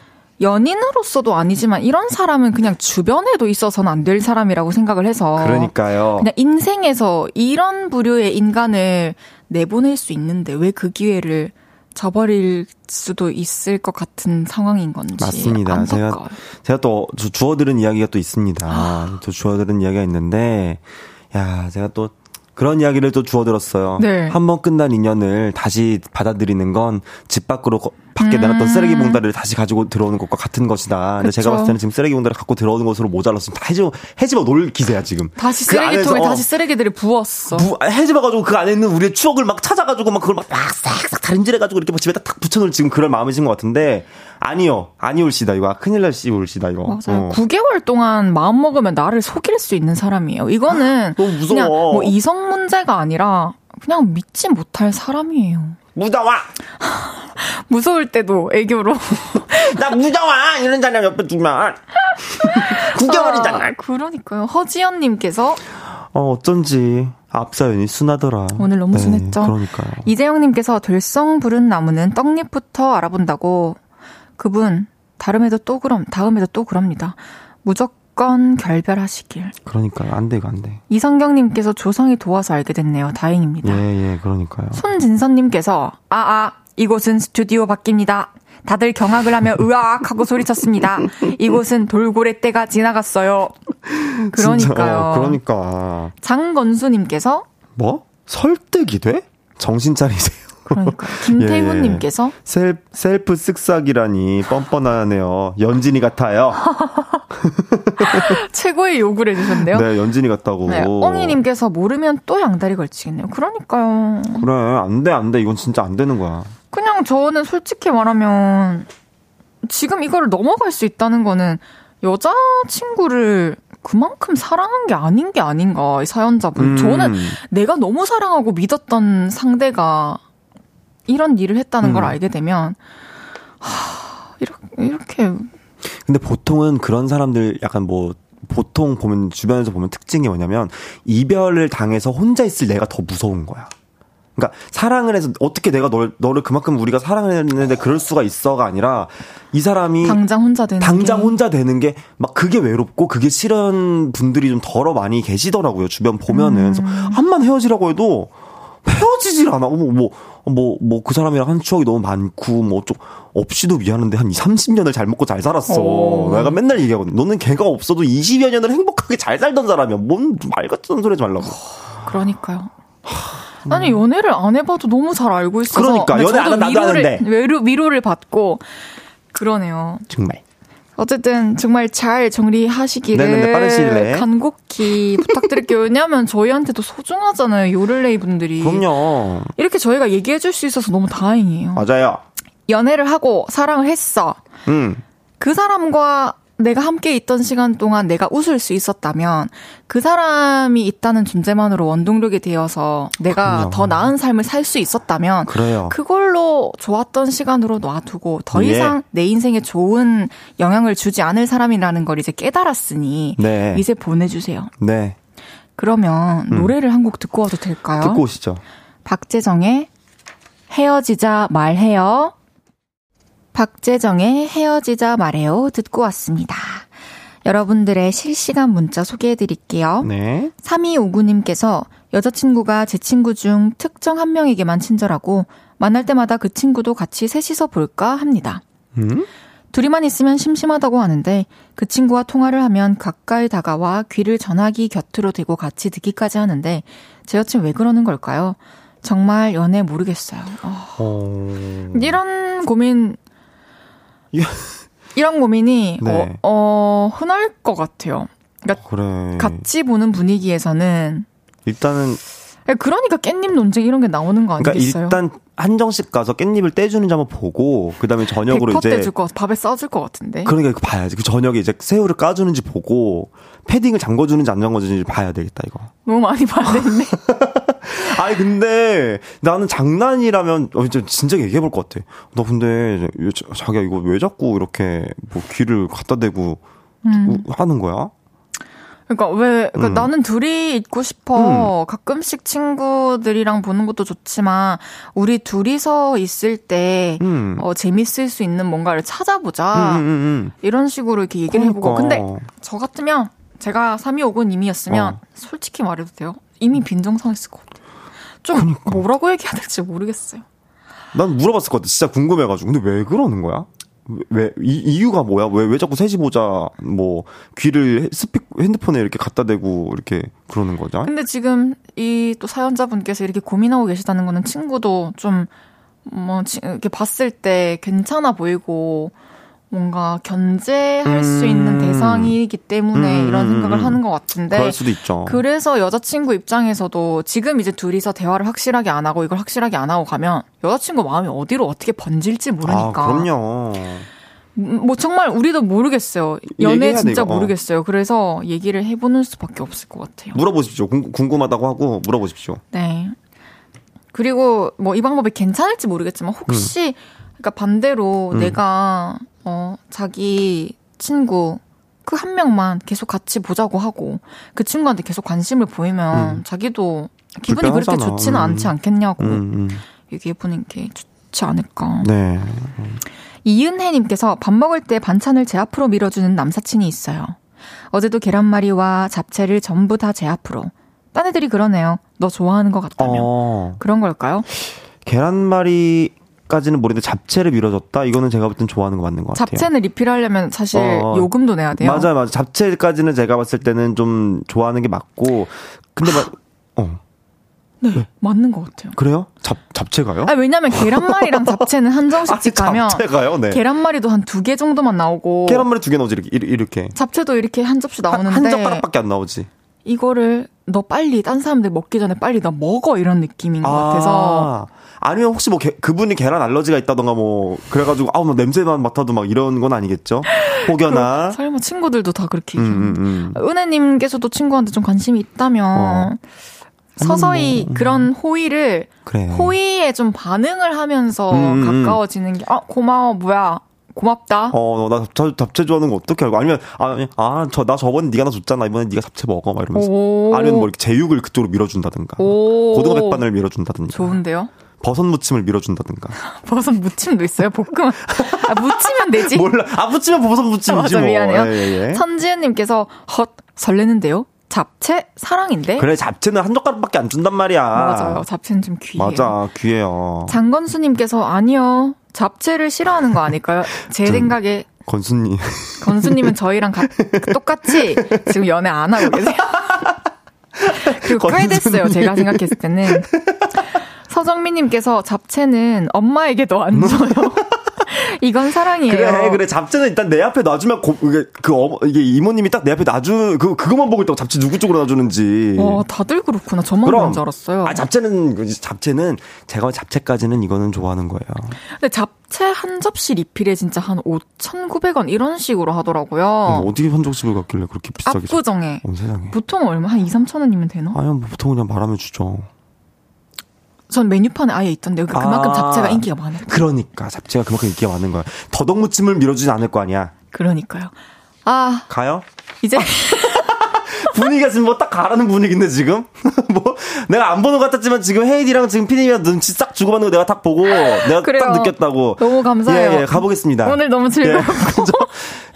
연인으로서도 아니지만 이런 사람은 그냥 주변에도 있어서는 안 될 사람이라고 생각을 해서. 그러니까요. 그냥 인생에서 이런 부류의 인간을 내보낼 수 있는데 왜 그 기회를 저버릴 수도 있을 것 같은 상황인 건지 맞습니다. 제가 안타까워요. 제가 또 주- 주워들은 이야기가 또 있습니다. 저 주워들은 이야기가 있는데 야, 제가 또 그런 이야기를 또 주워들었어요. 네. 한번 끝난 인연을 다시 받아들이는 건 집 밖으로 거- 밖에 음. 내놨던 쓰레기 봉다리를 다시 가지고 들어오는 것과 같은 것이다. 근데 제가. 봤을 때는 지금 쓰레기 봉다리 갖고 들어오는 것으로 모자라서 다 해집어 해집어 놓을 기세야 지금. 다시 그 쓰레기통에 어, 다시 쓰레기들을 부었어. 부, 해집어가지고 그 안에 있는 우리의 추억을 막 찾아가지고 막 그걸 막 싹싹 다림질해가지고 이렇게 막 집에다 탁 붙여놓을 지금 그럴 마음이신 것 같은데 아니요 아니올시다 이거 아, 큰일 날씨 올시다 이거 맞아요. 어. 9개월 동안 마음 먹으면 나를 속일 수 있는 사람이에요. 이거는. 그냥 뭐 이성 문제가 아니라 그냥 믿지 못할 사람이에요. 무서워 무서울 때도 애교로. 나 무서워 이런 사람 옆에 두면 9개월이잖아 아, 그러니까요. 허지연님께서 어 어쩐지 앞사연이 순하더라 오늘 너무 순했죠? 그러니까요 이재영님께서 들성 부른 나무는 떡잎부터 알아본다고 그분 다음에도 또 그럼 다음에도 또 그럽니다. 무조건 결별하시길. 그러니까요 안돼 이거 안돼 이성경님께서 조성이 도와서 알게 됐네요. 다행입니다. 예 예 그러니까요 손진선님께서 아 아 이곳은 스튜디오 밖입니다. 다들 경악을 하며 으악 하고 소리쳤습니다. 이곳은 돌고래 때가 지나갔어요. 그러니까요. 진짜, 어, 그러니까 장건수님께서 뭐 설득이 돼 정신 차리세요 그러니까 김태훈님께서 셀, 셀프 쓱싹이라니 뻔뻔하네요. 연진이 같아요. 최고의 욕을 해주셨네요. 네, 연진이 같다고. 네, 엉이님께서 모르면 또 양다리 걸치겠네요. 그러니까요. 그래, 안 돼, 안 돼. 이건 진짜 안 되는 거야. 그냥 저는 솔직히 말하면 지금 이거를 넘어갈 수 있다는 거는 여자친구를 그만큼 사랑한 게 아닌 게 아닌가, 이 사연자분. 음. 저는 내가 너무 사랑하고 믿었던 상대가 이런 일을 했다는 걸 음. 알게 되면, 하, 이렇게, 이렇게, 근데 보통은 그런 사람들 약간 뭐, 보통 보면, 주변에서 보면 특징이 뭐냐면, 이별을 당해서 혼자 있을 내가 더 무서운 거야. 그러니까 사랑을 해서 어떻게 내가 널, 너를 그만큼 우리가 사랑을 했는데 그럴 수가 있어가 아니라 이 사람이 당장 혼자 되는. 당장 게. 혼자 되는 게 막 그게 외롭고 그게 싫은 분들이 좀 덜어 많이 계시더라고요. 주변 보면은. 그래서 한만 헤어지라고 해도 헤어지질 않아. 뭐, 뭐, 뭐, 뭐, 그 사람이랑 한 추억이 너무 많고, 뭐, 좀, 없이도 미안한데 한 2, 30년을 잘 먹고 잘 살았어. 오. 내가 맨날 얘기하거든. 너는 걔가 없어도 20여 년을 행복하게 잘 살던 사람이야. 뭔 말 같은 소리 하지 말라고. 그러니까요. 아니 연애를 안 해봐도 너무 잘 알고 있어서 그러니까, 연애 안 하면 나도 위로를 하는데. 위로, 위로를 받고 그러네요. 정말. 어쨌든 정말 잘 정리하시기를 내에. 간곡히 부탁드릴게요. 왜냐하면 저희한테도 소중하잖아요. 요를레이 분들이 그럼요. 이렇게 저희가 얘기해줄 수 있어서 너무 다행이에요. 맞아요. 연애를 하고 사랑을 했어. 음. 그 사람과 내가 함께 있던 시간 동안 내가 웃을 수 있었다면 그 사람이 있다는 존재만으로 원동력이 되어서 내가 그럼요. 더 나은 삶을 살 수 있었다면 그래요. 그걸로 좋았던 시간으로 놔두고 더 예. 이상 내 인생에 좋은 영향을 주지 않을 사람이라는 걸 이제 깨달았으니 네. 이제 보내주세요. 네. 그러면 노래를 한 곡 듣고 와도 될까요? 듣고 오시죠. 박재정의 헤어지자 말해요. 박재정의 헤어지자 말해요 듣고 왔습니다. 여러분들의 실시간 문자 소개해 드릴게요. 네. 3259님께서 여자친구가 제 친구 중 특정 한 명에게만 친절하고 만날 때마다 그 친구도 같이 셋이서 볼까 합니다. 음? 둘이만 있으면 심심하다고 하는데 그 친구와 통화를 하면 가까이 다가와 귀를 전화기 곁으로 대고 같이 듣기까지 하는데 제 여친 왜 그러는 걸까요? 정말 연애 모르겠어요. 어, 어... 이런 고민 예. 이런 고민이 네. 어, 어, 흔할 것 같아요. 그러니까 그래. 같이 보는 분위기에서는 일단은 그러니까 깻잎 논쟁 이런 게 나오는 거 그러니까 아니겠어요? 일단 한정식 가서 깻잎을 떼주는지 한번 보고 그다음에 저녁으로 100% 이제 떼줄 거 밥에 싸줄 것 같은데. 그러니까 봐야지. 그 저녁에 이제 새우를 까주는지 보고 패딩을 잠궈주는지 안 잠궈주는지 봐야 되겠다 이거. 너무 많이 봐야 되는데. 아니 근데 나는 장난이라면 어, 진짜 얘기해 볼 것 같아. 너 근데 자- 자기야 이거 왜 자꾸 이렇게 뭐 귀를 갖다 대고 음. 우- 하는 거야? 그러니까 왜 그러니까 음. 나는 둘이 있고 싶어. 가끔씩 친구들이랑 보는 것도 좋지만 우리 둘이서 있을 때 음. 어, 재밌을 수 있는 뭔가를 찾아보자. 음, 음, 음. 이런 식으로 이렇게 얘기를 해보고. 그러니까. 근데 저 같으면 제가 3250님이었으면 어. 솔직히 말해도 돼요. 이미 빈정상했을 것 같아요. 좀 그러니까. 뭐라고 얘기해야 될지 모르겠어요. 난 물어봤을 것 같아. 진짜 궁금해가지고. 근데 왜 그러는 거야? 왜, 이, 이유가 뭐야? 왜, 왜 자꾸 셋이 보자, 뭐, 귀를 스피, 핸드폰에 이렇게 갖다 대고, 이렇게 그러는 거죠? 근데 지금 이 또 사연자분께서 이렇게 고민하고 계시다는 거는 친구도 좀, 뭐, 지- 이렇게 봤을 때 괜찮아 보이고, 뭔가 견제할 수 음. 있는 대상이기 때문에 음, 이런 음, 생각을 음. 하는 것 같은데. 그럴 수도 있죠. 그래서 여자친구 입장에서도 지금 이제 둘이서 대화를 확실하게 안 하고 이걸 확실하게 안 하고 가면 여자친구 마음이 어디로 어떻게 번질지 모르니까. 아, 그럼요. 음, 뭐 정말 우리도 모르겠어요. 연애 진짜. 어. 모르겠어요. 그래서 얘기를 해보는 수밖에 없을 것 같아요. 물어보십시오. 궁, 궁금하다고 하고 물어보십시오. 네. 그리고 뭐 이 방법이 괜찮을지 모르겠지만 혹시 그러니까 반대로 음. 내가 어 자기 친구 그 한 명만 계속 같이 보자고 하고 그 친구한테 계속 관심을 보이면 음. 자기도 기분이 그렇게 불편하잖아. 좋지는 음. 않지 않겠냐고 음, 음. 얘기해 보는 게 좋지 않을까. 네. 이은혜님께서 밥 먹을 때 반찬을 제 앞으로 밀어주는 남사친이 있어요. 어제도 계란말이와 잡채를 전부 다 제 앞으로. 딴 애들이 그러네요. 너 좋아하는 것 같다며. 어, 그런 걸까요? 계란말이 까지는 모르는데 잡채를 밀어줬다? 이거는 제가 볼 땐 좋아하는 거 맞는 것 같아요. 잡채는 리필하려면 사실 어. 요금도 내야 돼요. 맞아요, 맞아요. 잡채까지는 제가 봤을 때는 좀 좋아하는 게 맞고. 근데 막, 어, 네, 맞는 것 같아요. 그래요? 잡, 잡채가요? 아, 왜냐면 계란말이랑 잡채는 한정식집 가면 잡채가요? 네. 계란말이도 한 두 개 정도만 나오고 계란말이 두 개 나오지, 이렇게. 이렇게. 잡채도 이렇게 한 접시 한, 나오는데 한 젓가락밖에 안 나오지. 이거를 너 빨리 딴 사람들 먹기 전에 빨리 너 먹어 이런 느낌인 것 같아서 아, 아니면 혹시 뭐 게- 그분이 계란 알러지가 있다던가 뭐 그래가지고 아우 뭐 냄새만 맡아도 막 이런 건 아니겠죠? 혹여나 설마 친구들도 다 그렇게 음, 음, 음. 은혜님께서도 친구한테 좀 관심이 있다면 어. 서서히 그런 호의를 그래. 호의에 좀 반응을 하면서 음, 음, 음. 가까워지는 게 아 고마워 뭐야 고맙다 어, 나 잡채, 잡채 좋아하는 거 어떻게 알고? 아니면, 아니, 아, 저, 나 저번에 네가 나 줬잖아. 이번에 네가 잡채 먹어. 막 이러면서. 오. 아니면 뭐 이렇게 제육을 그쪽으로 밀어준다든가. 오. 고등어 백반을 밀어준다든가. 좋은데요 버섯 무침을 밀어준다든가. 버섯 무침도 있어요 볶음 아 무치면 되지 몰라. 아, 무치면 버섯 무침이지 맞아, 뭐. 미안해요. 예, 예, 예. 선지은님께서 헛 설레는데요 잡채 사랑인데 그래, 잡채는 한 젓가락밖에 안 준단 말이야. 맞아요 잡채는 좀 귀해요 맞아, 귀해요. 장건수님께서 아니요 잡채를 싫어하는 거 아닐까요? 제 생각에 건수님. 건수님은 저희랑 가- 똑같이 지금 연애 안 하고 계세요. 그리고 꽤 됐어요. 제가 생각했을 때는. 서정민님께서 잡채는 엄마에게도 안 줘요. 이건 사랑이에요. 그래, 그래. 잡채는 일단 내 앞에 놔주면, 고, 이게, 그, 어머, 이게 이모님이 딱 내 앞에 놔주, 그, 그것만 보고 있다고 잡채 누구 쪽으로 놔주는지. 어, 다들 그렇구나. 저만 그런 줄 알았어요. 아, 잡채는, 그 잡채는, 제가 잡채까지는 이거는 좋아하는 거예요. 근데 잡채 한 접시 리필에 진짜 한 5,900원 이런 식으로 하더라고요. 어디 한정식을 갔길래 그렇게 비싸게. 사- 압구정에. 어, 세상에. 보통 얼마? 한 2, 3천 원이면 되나? 아니, 뭐 보통 그냥 말하면 주죠. 전 메뉴판에 아예 있던데요. 그러니까 그만큼 아. 잡채가 인기가 많아요. 그러니까, 잡채가 그만큼 인기가 많은 거야. 더덕무침을 밀어주지 않을 거 아니야. 그러니까요. 아, 가요? 이제 분위기가 지금 뭐 딱 가라는 분위기인데, 지금? 뭐, 내가 안 보는 것 같았지만 지금 헤이디랑 지금 피디님이랑 눈치 싹 주고받는 거 내가 딱 보고, 내가 그래요. 딱 느꼈다고. 너무 감사해요. 예, 예, 가보겠습니다. 오늘 너무 즐거웠고. 예, 저,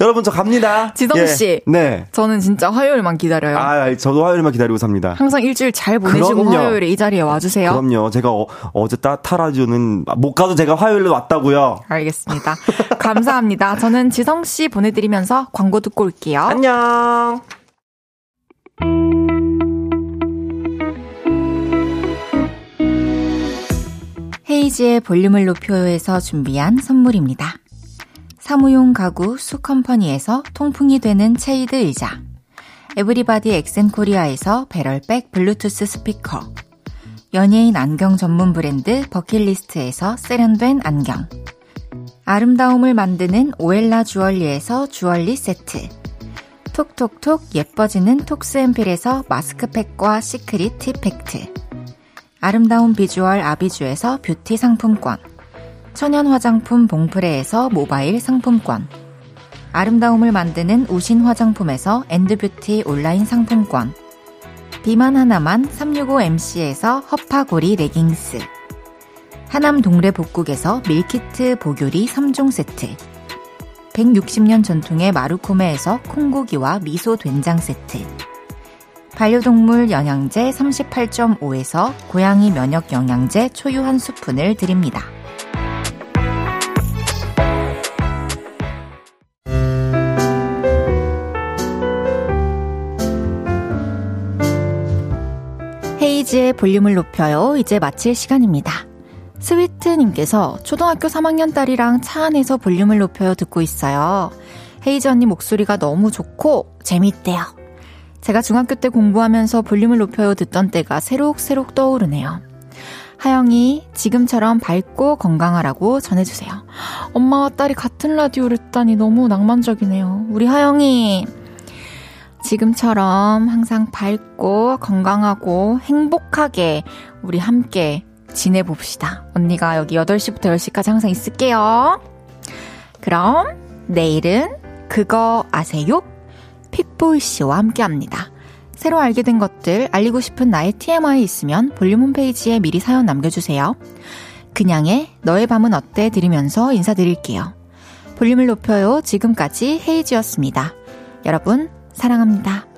여러분 저 갑니다. 지성 예. 씨. 네. 저는 진짜 화요일만 기다려요. 아, 저도 화요일만 기다리고 삽니다. 항상 일주일 잘 보내시고 그럼요. 화요일에 이 자리에 와주세요. 그럼요. 제가 어, 제 타라주는 못 가도 제가 화요일에 왔다고요. 알겠습니다. 감사합니다. 저는 지성 씨 보내드리면서 광고 듣고 올게요. 안녕. 헤이지의 볼륨을 높여요에서 준비한 선물입니다. 사무용 가구 수컴퍼니에서 통풍이 되는 체이드 의자. 에브리바디 엑센코리아에서 배럴백 블루투스 스피커. 연예인 안경 전문 브랜드 버킷리스트에서 세련된 안경. 아름다움을 만드는 오엘라 주얼리에서 주얼리 세트 톡톡톡 예뻐지는 톡스앰필에서 마스크팩과 시크릿 팁팩트. 아름다운 비주얼 아비주에서 뷰티 상품권. 천연 화장품 봉프레에서 모바일 상품권. 아름다움을 만드는 우신 화장품에서 엔드뷰티 온라인 상품권. 비만 하나만 365MC에서 허파고리 레깅스. 하남 동래 복국에서 밀키트 보교리 3종 세트 160년 전통의 마루코메에서 콩고기와 미소 된장 세트 반려동물 영양제 38.5에서 고양이 면역 영양제 초유 한 스푼을 드립니다. 헤이즈의 볼륨을 높여요. 이제 마칠 시간입니다. 스위트님께서 초등학교 3학년 딸이랑 차 안에서 볼륨을 높여요 듣고 있어요. 헤이즈 언니 목소리가 너무 좋고 재밌대요. 제가 중학교 때 공부하면서 볼륨을 높여요 듣던 때가 새록새록 떠오르네요. 하영이 지금처럼 밝고 건강하라고 전해주세요. 엄마와 딸이 같은 라디오를 듣다니 너무 낭만적이네요. 우리 하영이 지금처럼 항상 밝고 건강하고 행복하게 우리 함께 지내봅시다. 언니가 여기 8시부터 10시까지 항상 있을게요. 그럼 내일은 그거 아세요? 픽보이 씨와 함께 합니다. 새로 알게 된 것들, 알리고 싶은 나의 TMI 있으면 볼륨 홈페이지에 미리 사연 남겨주세요. 그냥의 너의 밤은 어때 들으면서 인사드릴게요. 볼륨을 높여요. 지금까지 헤이지였습니다. 여러분, 사랑합니다.